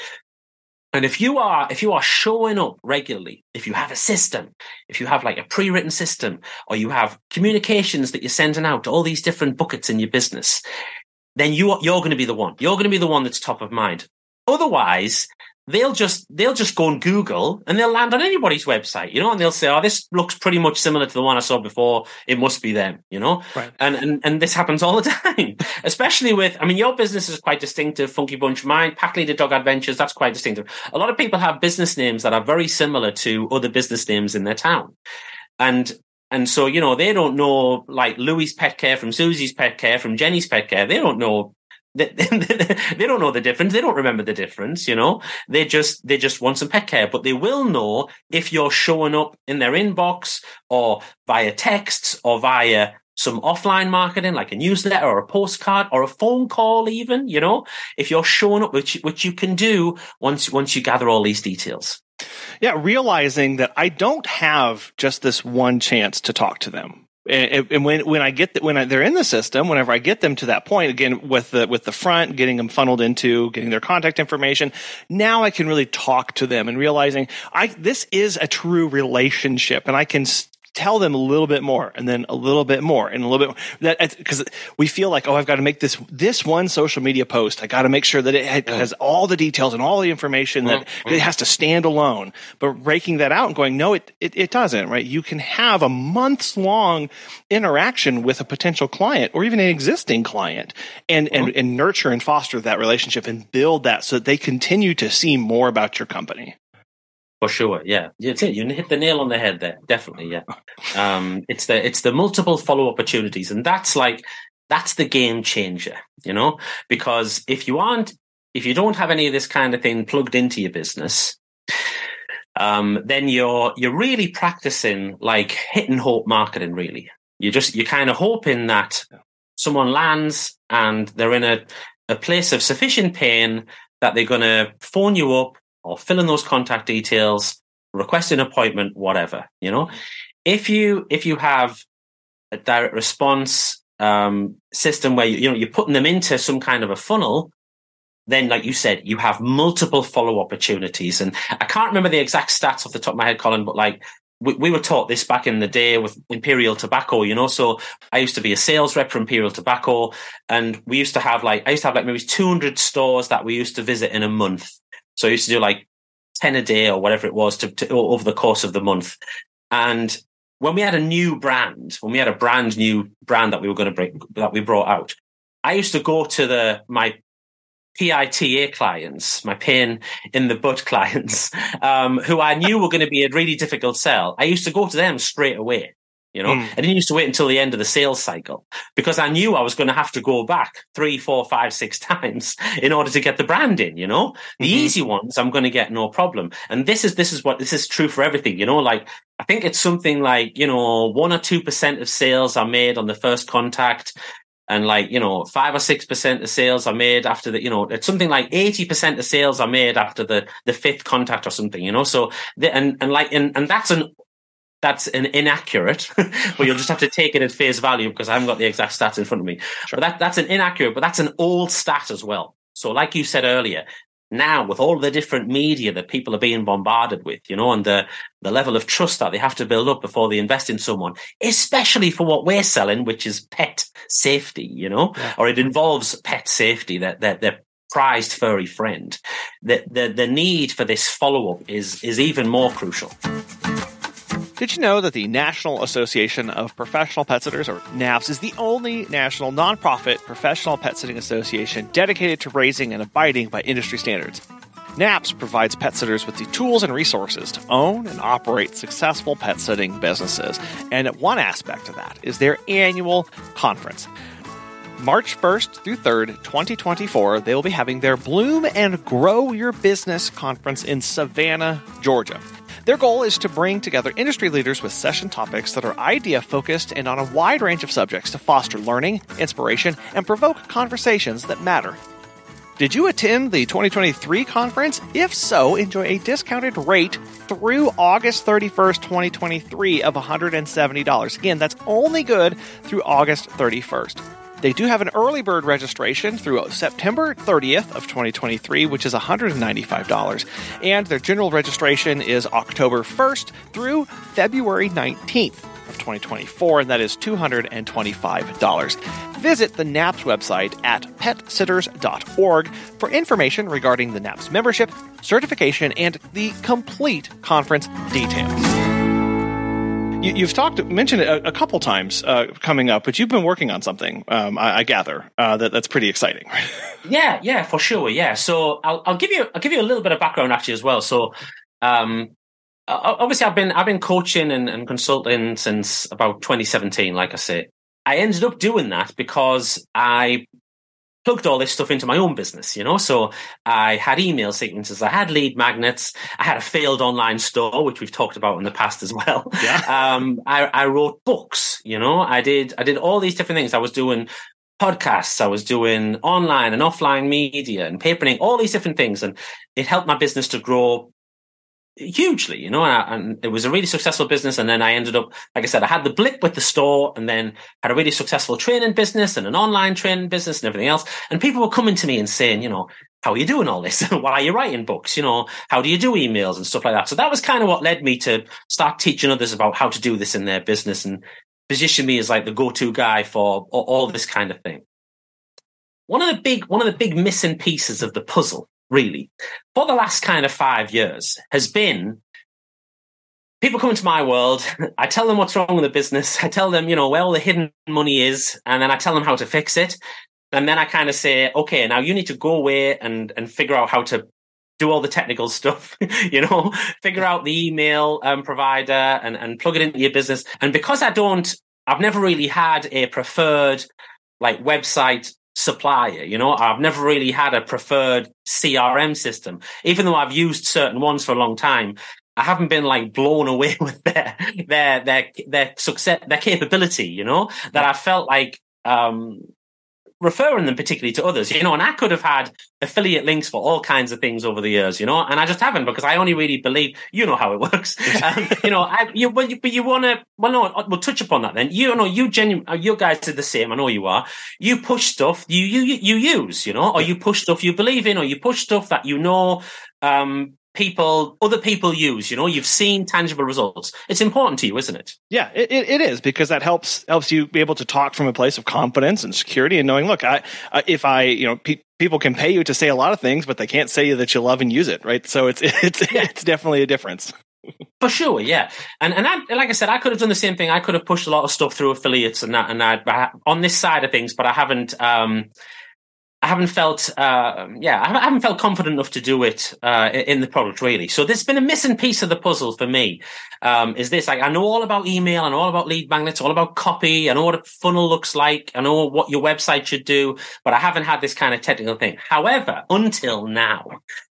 And if you are if you are showing up regularly, if you have a system, if you have like a pre-written system, or you have communications that you're sending out to all these different buckets in your business, then you you're going to be the one. You're going to be the one that's top of mind. Otherwise, they'll just they'll just go on Google and they'll land on anybody's website, you know, and they'll say, "Oh, this looks pretty much similar to the one I saw before. It must be them," you know. Right. And and and this happens all the time, especially with. I mean, your business is quite distinctive. Funky Bunch, mine, Pack Leader Dog Adventures. That's quite distinctive. A lot of people have business names that are very similar to other business names in their town, and. And so, you know, they don't know like Louis Pet Care from Susie's Pet Care from Jenny's Pet Care. They don't know they, they don't know the difference. They don't remember the difference, you know. They just they just want some pet care, but they will know if you're showing up in their inbox or via texts or via some offline marketing like a newsletter or a postcard or a phone call even you know if you're showing up which which you can do once once you gather all these details yeah realizing that i don't have just this one chance to talk to them and, and when when I get the, when I, they're in the system, whenever I get them to that point again with the with the front, getting them funneled into, getting their contact information, now I can really talk to them and realizing I this is a true relationship, and I can tell them a little bit more and then a little bit more and a little bit more. that because we feel like oh I've got to make this this one social media post. I got to make sure that it has all the details and all the information that it has to stand alone. But breaking that out and going no it, it, it doesn't right? You can have a months long interaction with a potential client or even an existing client and, and uh-huh. and nurture and foster that relationship and build that so that they continue to see more about your company for sure, yeah, it's it. You hit the nail on the head there. Definitely, yeah. Um, it's the it's the multiple follow opportunities, and that's like that's the game changer, you know. Because if you aren't, if you don't have any of this kind of thing plugged into your business, um, then you're you're really practicing like hit and hope marketing. Really, you just you're kind of hoping that someone lands and they're in a a place of sufficient pain that they're going to phone you up or fill in those contact details, request an appointment, whatever, you know. If you if you have a direct response um, system where you, you know you're putting them into some kind of a funnel, then like you said, you have multiple follow opportunities. And I can't remember the exact stats off the top of my head, Colin, but like we, we, were taught this back in the day with Imperial Tobacco, you know. So I used to be a sales rep for Imperial Tobacco, and we used to have like I used to have like maybe 200 stores that we used to visit in a month. So I used to do like 10 a day or whatever it was to, to, over the course of the month. And when we had a new brand, when we had a brand new brand that we were going to bring, that we brought out, I used to go to the my PITA clients, my pain in the butt clients, um, who I knew were going to be a really difficult sell. I used to go to them straight away. You know, mm. I didn't used to wait until the end of the sales cycle because I knew I was going to have to go back three, four, five, six times in order to get the brand in. You know, the mm-hmm. easy ones I'm going to get no problem. And this is this is what this is true for everything. You know, like I think it's something like you know one or two percent of sales are made on the first contact and like you know five or six percent of sales are made after the you know it's something like 80 percent of sales are made after the the fifth contact or something you know so the, and and like and, and that's an that's an inaccurate but you'll just have to take it at face value because i haven't got the exact stats in front of me sure. but that that's an inaccurate but that's an old stat as well so like you said earlier now with all the different media that people are being bombarded with, you know, and the, the level of trust that they have to build up before they invest in someone, especially for what we're selling, which is pet safety, you know, yeah. or it involves pet safety, that, that, their prized furry friend. The, the, the need for this follow up is, is even more crucial. Did you know that the National Association of Professional Pet Sitters, or NAPS, is the only national nonprofit professional pet sitting association dedicated to raising and abiding by industry standards? NAPS provides pet sitters with the tools and resources to own and operate successful pet sitting businesses. And one aspect of that is their annual conference. March 1st through 3rd, 2024, they will be having their Bloom and Grow Your Business conference in Savannah, Georgia. Their goal is to bring together industry leaders with session topics that are idea focused and on a wide range of subjects to foster learning, inspiration, and provoke conversations that matter. Did you attend the 2023 conference? If so, enjoy a discounted rate through August 31st, 2023 of $170. Again, that's only good through August 31st. They do have an early bird registration through September 30th of 2023, which is $195. And their general registration is October 1st through February 19th of 2024, and that is $225. Visit the NAPS website at petsitters.org for information regarding the NAPS membership, certification, and the complete conference details. You, have talked, mentioned it a, a couple times uh, coming up, but you've been working on something. Um, I, I, gather uh, that that's pretty exciting. yeah, yeah, for sure. Yeah. So I'll, I'll, give you I'll give you a little bit of background actually as well. So um, obviously, I've been I've been coaching and, and consulting since about 2017. Like I say, I ended up doing that because I plugged all this stuff into my own business, you know. So I had email sequences, I had lead magnets, I had a failed online store, which we've talked about in the past as well. Yeah. Um, I, I wrote books, you know. I did I did all these different things. I was doing podcasts, I was doing online and offline media and papering, all these different things, and it helped my business to grow hugely, you know, and, it was a really successful business. And then I ended up, like I said, I had the blip with the store and then had a really successful training business and an online training business and everything else. And people were coming to me and saying, you know, how are you doing all this? Why are you writing books? You know, how do you do emails and stuff like that? So that was kind of what led me to start teaching others about how to do this in their business and position me as like the go-to guy for all, this kind of thing. One of the big, one of the big missing pieces of the puzzle really, for the last kind of five years has been people come into my world. I tell them what's wrong with the business. I tell them, you know, where all the hidden money is, and then I tell them how to fix it. And then I kind of say, okay, now you need to go away and, and figure out how to do all the technical stuff, you know, figure out the email um, provider and, and plug it into your business. And because I don't, I've never really had a preferred like website supplier. You know, I've never really had a preferred CRM system, even though I've used certain ones for a long time. I haven't been like blown away with their their their their success, their capability. You know, that I felt like um, referring them particularly to others, you know, and I could have had affiliate links for all kinds of things over the years, you know, and I just haven't because I only really believe, you know how it works. um, you know, I, you, but you, but you want to, well, no, we'll touch upon that then. You know, you genuine, uh, you guys are the same. I know you are. You push stuff you, you, you use, you know, or you push stuff you believe in, or you push stuff that you know, um, people other people use you know you've seen tangible results it's important to you isn't it yeah it, it is because that helps helps you be able to talk from a place of confidence and security and knowing look i uh, if i you know pe- people can pay you to say a lot of things but they can't say that you love and use it right so it's it's yeah. it's definitely a difference For sure, yeah, and and I, like I said, I could have done the same thing. I could have pushed a lot of stuff through affiliates and that, and I on this side of things, but I haven't. Um, I haven't felt, uh, yeah, I haven't felt confident enough to do it uh, in the product really. So there's been a missing piece of the puzzle for me. Um, is this like I know all about email, I know all about lead magnets, all about copy, I know what a funnel looks like, I know what your website should do, but I haven't had this kind of technical thing. However, until now,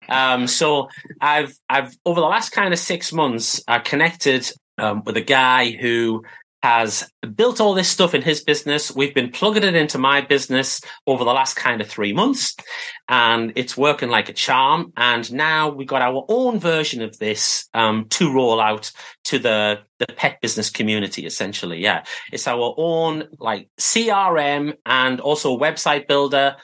um, so I've I've over the last kind of six months, I connected um, with a guy who has built all this stuff in his business. We've been plugging it into my business over the last kind of three months and it's working like a charm. And now we've got our own version of this, um, to roll out to the, the pet business community, essentially. Yeah. It's our own like CRM and also website builder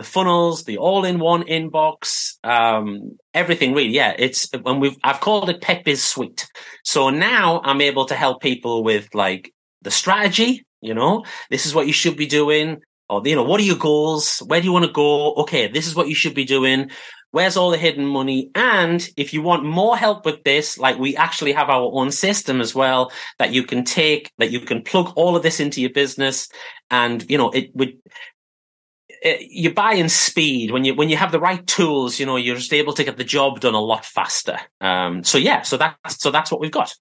the funnels, the all-in-one inbox, um, everything really. Yeah, it's when we've I've called it Biz Suite. So now I'm able to help people with like the strategy. You know, this is what you should be doing, or you know, what are your goals? Where do you want to go? Okay, this is what you should be doing. Where's all the hidden money? And if you want more help with this, like we actually have our own system as well that you can take, that you can plug all of this into your business. And, you know, it would, you buy in speed when you when you have the right tools. You know, you're just able to get the job done a lot faster. Um, so yeah, so that's so that's what we've got.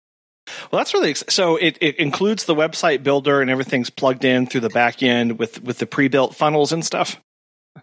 Well, that's really so. It, it includes the website builder and everything's plugged in through the back end with with the pre-built funnels and stuff.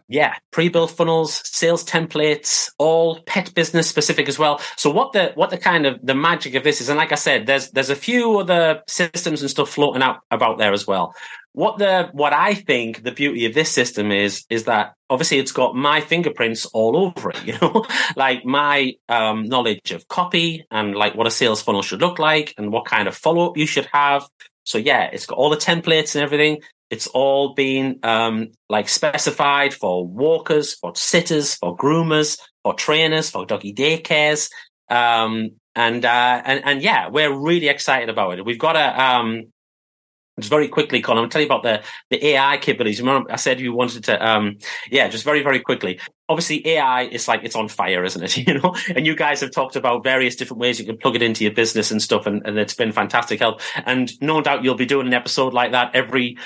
Yeah, pre-built funnels, sales templates, all pet business specific as well. So what the what the kind of the magic of this is, and like I said, there's there's a few other systems and stuff floating out about there as well what the what I think the beauty of this system is is that obviously it's got my fingerprints all over it, you know, like my um, knowledge of copy and like what a sales funnel should look like and what kind of follow up you should have. So yeah, it's got all the templates and everything. It's all been um, like specified for walkers, for sitters, for groomers, for trainers, for doggy daycares. Um, and, uh, and, and yeah, we're really excited about it. We've got a, um, just very quickly, Colin, I'll tell you about the, the AI capabilities. Remember, I said you wanted to, um, yeah, just very, very quickly. Obviously, AI is like, it's on fire, isn't it? You know, and you guys have talked about various different ways you can plug it into your business and stuff. And, and it's been fantastic help. And no doubt you'll be doing an episode like that every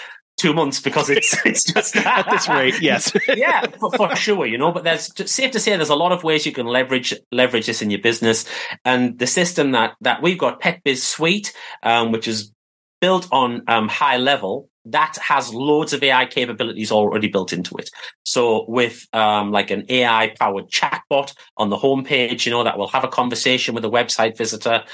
two months because it's it's just at this rate. Yes, yeah, for, for, sure. You know, but there's safe to say there's a lot of ways you can leverage leverage this in your business, and the system that that we've got, Pet Biz Suite, um, which is built on um, HighLevel that has loads of AI capabilities already built into it. So with um, like an AI powered chatbot on the homepage, you know, that will have a conversation with a website visitor,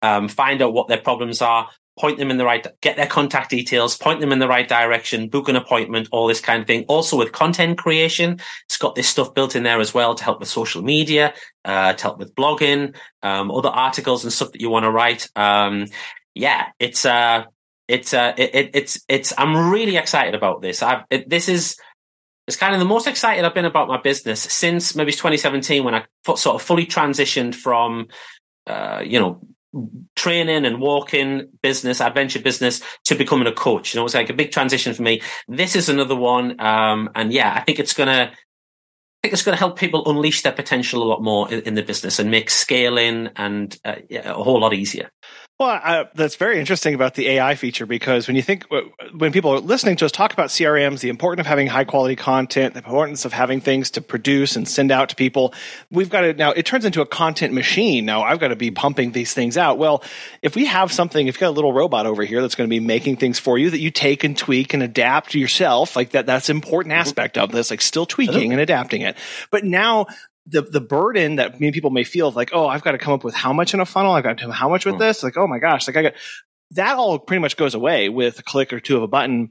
um, find out what their problems are, point them in the right, get their contact details, point them in the right direction, book an appointment, all this kind of thing. Also with content creation, it's got this stuff built in there as well to help with social media, uh, to help with blogging, um, other articles and stuff that you want to write. Um, yeah, it's uh, it's uh, it, it's it's. I'm really excited about this. I've it, this is it's kind of the most excited I've been about my business since maybe 2017 when I sort of fully transitioned from, uh, you know, training and walking business, adventure business to becoming a coach. You know, it was like a big transition for me. This is another one. Um, and yeah, I think it's going to, I think it's going to help people unleash their potential a lot more in, in the business and make scaling and uh, yeah, a whole lot easier. Well, uh, that's very interesting about the AI feature because when you think, when people are listening to us talk about CRMs, the importance of having high quality content, the importance of having things to produce and send out to people, we've got to now, it turns into a content machine. Now I've got to be pumping these things out. Well, if we have something, if you've got a little robot over here that's going to be making things for you that you take and tweak and adapt yourself, like that, that's an important mm-hmm. aspect of this, like still tweaking and adapting it. But now the the burden that many people may feel of like, oh, I've got to come up with how much in a funnel, I've got to how much with hmm. this, like, oh my gosh, like I got that all pretty much goes away with a click or two of a button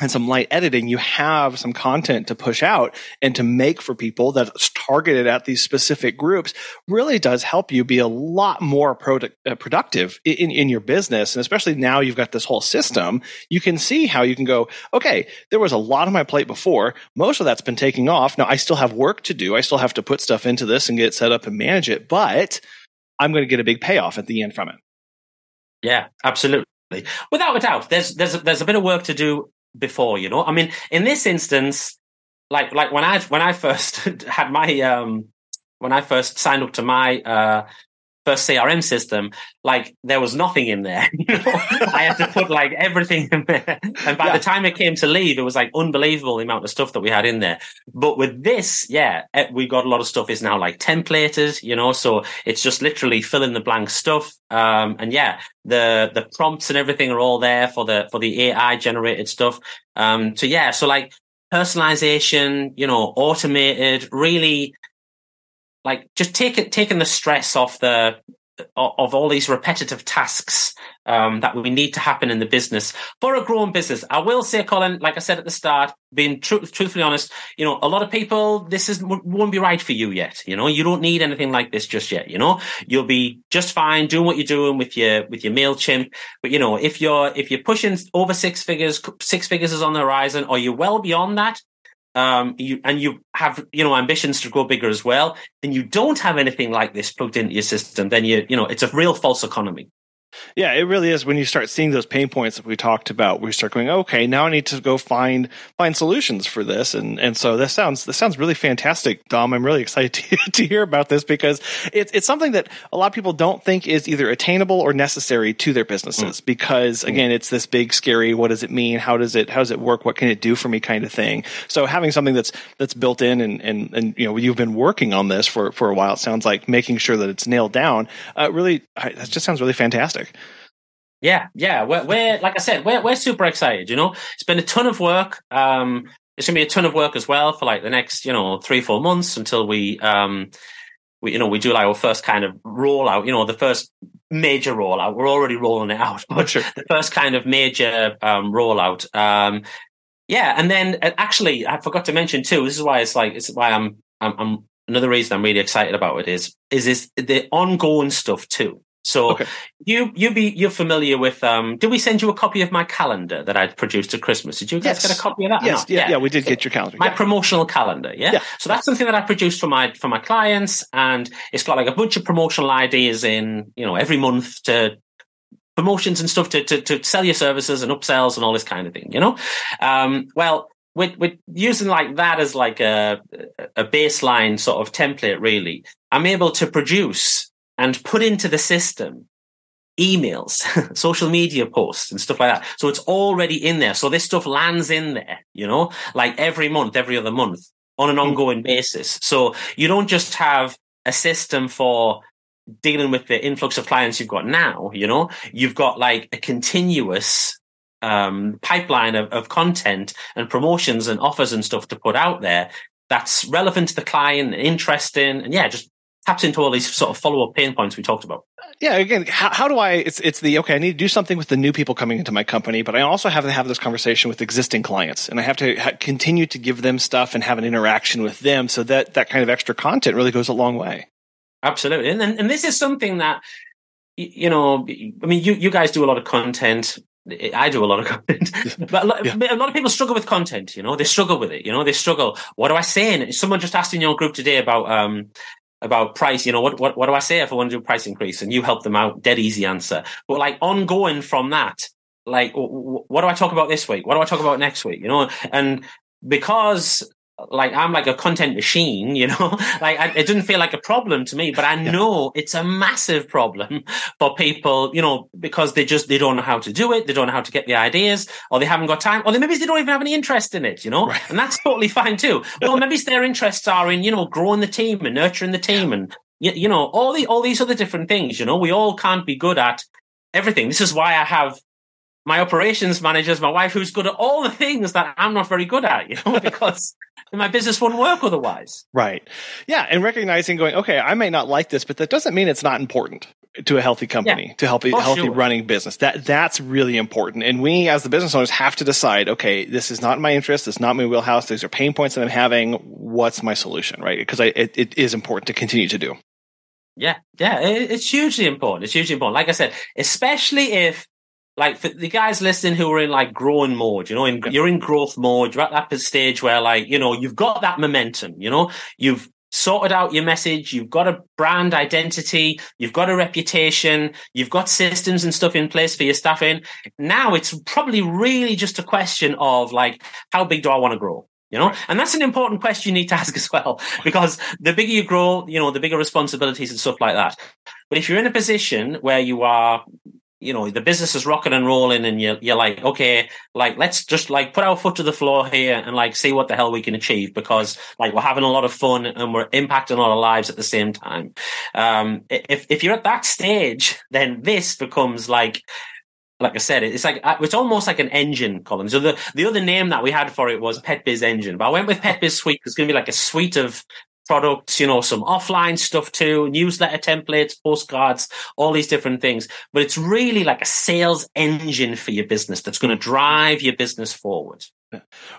and some light editing, you have some content to push out and to make for people that's targeted at these specific groups really does help you be a lot more product, uh, productive in, in your business. And especially now you've got this whole system, you can see how you can go, okay, there was a lot on my plate before. Most of that's been taking off. Now I still have work to do. I still have to put stuff into this and get it set up and manage it, but I'm going to get a big payoff at the end from it. Yeah, absolutely. Without a doubt, there's there's there's a bit of work to do before, you know. I mean, in this instance, like like when I when I first had my um when I first signed up to my uh first CRM system, like there was nothing in there. You know? I had to put like everything in there. And by yeah. the time it came to leave, it was like unbelievable the amount of stuff that we had in there. But with this, yeah, eh, we got a lot of stuff is now like templated, you know, so it's just literally fill in the blank stuff. Um, and yeah, the, the prompts and everything are all there for the, for the AI generated stuff. Um, so yeah, so like personalization, you know, automated, really like just take it, taking the stress off the, of all these repetitive tasks um, that we need to happen in the business for a growing business. I will say, Colin, like I said at the start, being tr- truthfully honest, you know, a lot of people, this is won't be right for you yet. You know, you don't need anything like this just yet. You know, you'll be just fine doing what you're doing with your with your Mailchimp. But you know, if you're if you're pushing over six figures, six figures is on the horizon, or you're well beyond that, um, you, and you have, you know, ambitions to grow bigger as well, and you don't have anything like this plugged into your system, then you, you know, it's a real false economy. Yeah, it really is. When you start seeing those pain points that we talked about, we start going, okay, now I need to go find find solutions for this, and and so this sounds this sounds really fantastic, Dom. I'm really excited to, to hear about this because it's it's something that a lot of people don't think is either attainable or necessary to their businesses. Mm. Because mm. again, it's this big, scary. What does it mean? How does it how does it work? What can it do for me? Kind of thing. So having something that's that's built in and and and you know you've been working on this for for a while. It sounds like making sure that it's nailed down. Uh, really, that just sounds really fantastic. Yeah, yeah. We're, we're like I said, we're we're super excited. You know, it's been a ton of work. Um, it's gonna be a ton of work as well for like the next, you know, three four months until we, um, we you know we do like our first kind of rollout. You know, the first major rollout. We're already rolling it out, but sure. the first kind of major um, rollout. Um, yeah, and then uh, actually, I forgot to mention too. This is why it's like it's why I'm I'm, I'm another reason I'm really excited about it is is is the ongoing stuff too. So okay. you you be you're familiar with um did we send you a copy of my calendar that I'd produced at Christmas? Did you guys yes. get a copy of that? Yes, yeah, yeah, yeah, we did get your calendar. My yeah. promotional calendar, yeah? yeah. So that's something that I produced for my for my clients and it's got like a bunch of promotional ideas in, you know, every month to promotions and stuff to to, to sell your services and upsells and all this kind of thing, you know? Um well with, with using like that as like a, a baseline sort of template, really, I'm able to produce and put into the system emails, social media posts and stuff like that. So it's already in there. So this stuff lands in there, you know, like every month, every other month on an hmm. ongoing basis. So you don't just have a system for dealing with the influx of clients you've got now, you know, you've got like a continuous um, pipeline of, of content and promotions and offers and stuff to put out there that's relevant to the client, interesting, and yeah, just taps into all these sort of follow up pain points we talked about. Yeah, again, how, how, do I? It's it's the okay. I need to do something with the new people coming into my company, but I also have to have this conversation with existing clients, and I have to ha- continue to give them stuff and have an interaction with them, so that that kind of extra content really goes a long way. Absolutely, and and, and this is something that you know. I mean, you you guys do a lot of content. I do a lot of content, but a lot, yeah. a lot, of people struggle with content. You know, they struggle with it. You know, they struggle. What do I say? And someone just asked in your group today about um, about price, you know, what, what, what do I say if I want to do a price increase? And you help them out. Dead easy answer. But like ongoing from that, like, what do I talk about this week? What do I talk about next week? You know, and because like I'm like a content machine, you know, like I, it didn't feel like a problem to me, but I know yeah. it's a massive problem for people, you know, because they just, they don't know how to do it. They don't know how to get the ideas or they haven't got time or they, maybe they don't even have any interest in it, you know, right. and that's totally fine too. Well, maybe their interests are in, you know, growing the team and nurturing the team and, you know, all the, all these other different things, you know, we all can't be good at everything. This is why I have my operations managers, my wife, who's good at all the things that I'm not very good at, you know, because my business wouldn't work otherwise. Right. Yeah. And recognizing going, okay, I may not like this, but that doesn't mean it's not important to a healthy company, yeah, to help a oh, healthy sure. running business. That that's really important. And we as the business owners have to decide, okay, this is not my interest, this is not my wheelhouse, these are pain points that I'm having. What's my solution? Right. Because it, it is important to continue to do. Yeah, yeah, it's hugely important. It's hugely important. Like I said, especially if like for the guys listening who are in like growing mode, you know, in, you're in growth mode, you're at that stage where like, you know, you've got that momentum, you know, you've sorted out your message, you've got a brand identity, you've got a reputation, you've got systems and stuff in place for your staffing. Now it's probably really just a question of like, how big do I want to grow? You know, and that's an important question you need to ask as well, because the bigger you grow, you know, the bigger responsibilities and stuff like that. But if you're in a position where you are, you know, the business is rocking and rolling and you're, you're like, okay, like, let's just like put our foot to the floor here and like see what the hell we can achieve because like we're having a lot of fun and we're impacting a lot of lives at the same time. Um, if, if you're at that stage, then this becomes like, like I said, it's like it's almost like an engine, Colin. So the the other name that we had for it was Pet Biz Engine, but I went with Pet Biz Suite. It's going to be like a suite of products, you know, some offline stuff too, newsletter templates, postcards, all these different things. But it's really like a sales engine for your business that's going to drive your business forward.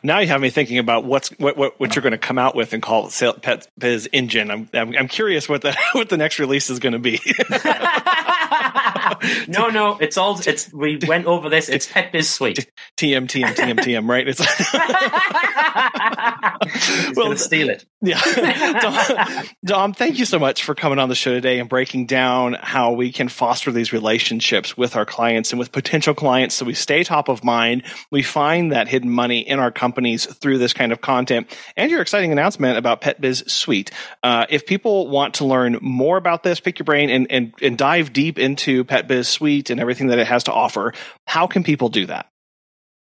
Now you have me thinking about what's what what, what you're going to come out with and call it Pet Biz Engine. I'm, I'm, I'm curious what the what the next release is going to be. no, no, it's all it's. We went over this. It's Pet Biz Suite. TM TM TM TM. Right? It's well, steal it. Yeah, Dom, Dom, thank you so much for coming on the show today and breaking down how we can foster these relationships with our clients and with potential clients, so we stay top of mind. We find that hidden money in our companies through this kind of content, and your exciting announcement about Pet Biz Suite. Uh, if people want to learn more about this, pick your brain and and, and dive deep into Pet Biz Suite and everything that it has to offer, how can people do that?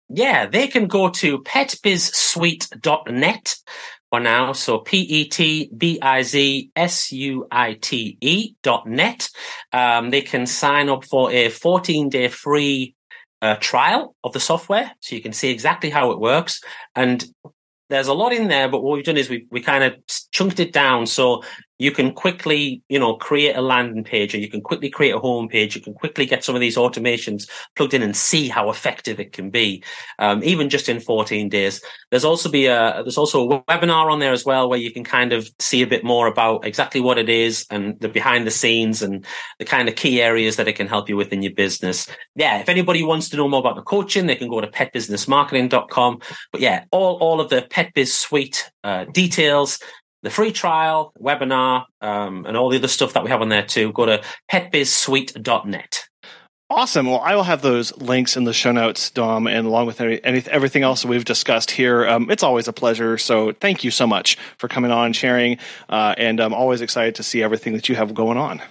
Yeah, they can go to petbizsuite.net for now. So P-E-T-B-I-Z-S-U-I-T-E dot net. Um, they can sign up for a 14 day free uh, trial of the software so you can see exactly how it works. And there's a lot in there, but what we've done is we, we kind of chunked it down. So you can quickly, you know, create a landing page or you can quickly create a home page. You can quickly get some of these automations plugged in and see how effective it can be, um, even just in 14 days. There's also be a, there's also a webinar on there as well where you can kind of see a bit more about exactly what it is and the behind the scenes and the kind of key areas that it can help you with in your business. Yeah. If anybody wants to know more about the coaching, they can go to petbusinessmarketing.com. But yeah, all, all of the Pet Biz Suite uh, details, the free trial, webinar, um, and all the other stuff that we have on there too, go to petbizsuite.net. Awesome. Well, I will have those links in the show notes, Dom, and along with any, any, everything else that we've discussed here. Um, it's always a pleasure. So thank you so much for coming on, sharing, uh, and I'm always excited to see everything that you have going on.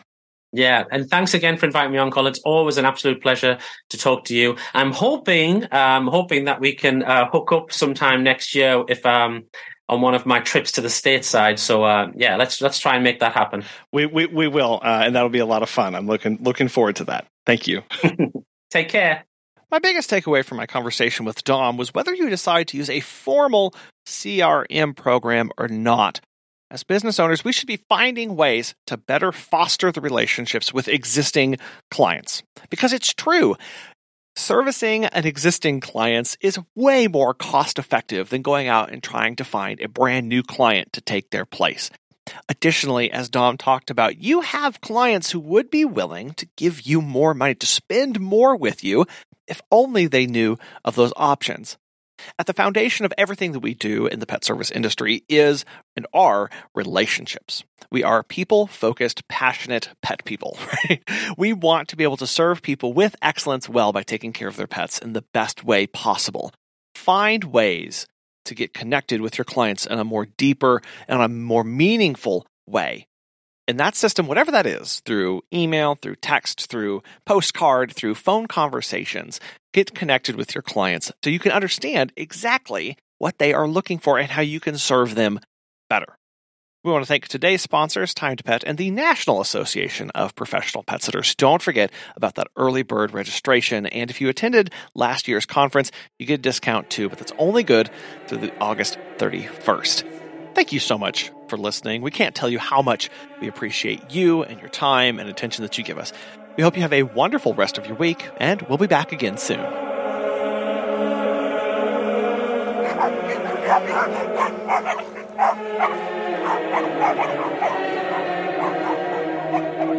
Yeah, and thanks again for inviting me on, Colin. It's always an absolute pleasure to talk to you. I'm hoping, um, hoping that we can uh, hook up sometime next year if um, on one of my trips to the stateside. So uh, yeah, let's let's try and make that happen. We we, we will, uh, and that'll be a lot of fun. I'm looking looking forward to that. Thank you. Take care. My biggest takeaway from my conversation with Dom was whether you decide to use a formal CRM program or not. As business owners, we should be finding ways to better foster the relationships with existing clients. Because it's true, Servicing an existing clients is way more cost effective than going out and trying to find a brand new client to take their place. Additionally, as Dom talked about, you have clients who would be willing to give you more money, to spend more with you, if only they knew of those options. At the foundation of everything that we do in the pet service industry is and are relationships. We are people focused, passionate pet people, right? We want to be able to serve people with excellence well by taking care of their pets in the best way possible. Find ways to get connected with your clients in a more deeper and a more meaningful way that system, whatever that is, through email, through text, through postcard, through phone conversations, get connected with your clients so you can understand exactly what they are looking for and how you can serve them better. We want to thank today's sponsors, Time to Pet, and the National Association of Professional Pet Sitters. Don't forget about that early bird registration. And if you attended last year's conference, you get a discount too, but that's only good through the August 31st. Thank you so much for listening. We can't tell you how much we appreciate you and your time and attention that you give us. We hope you have a wonderful rest of your week, and we'll be back again soon.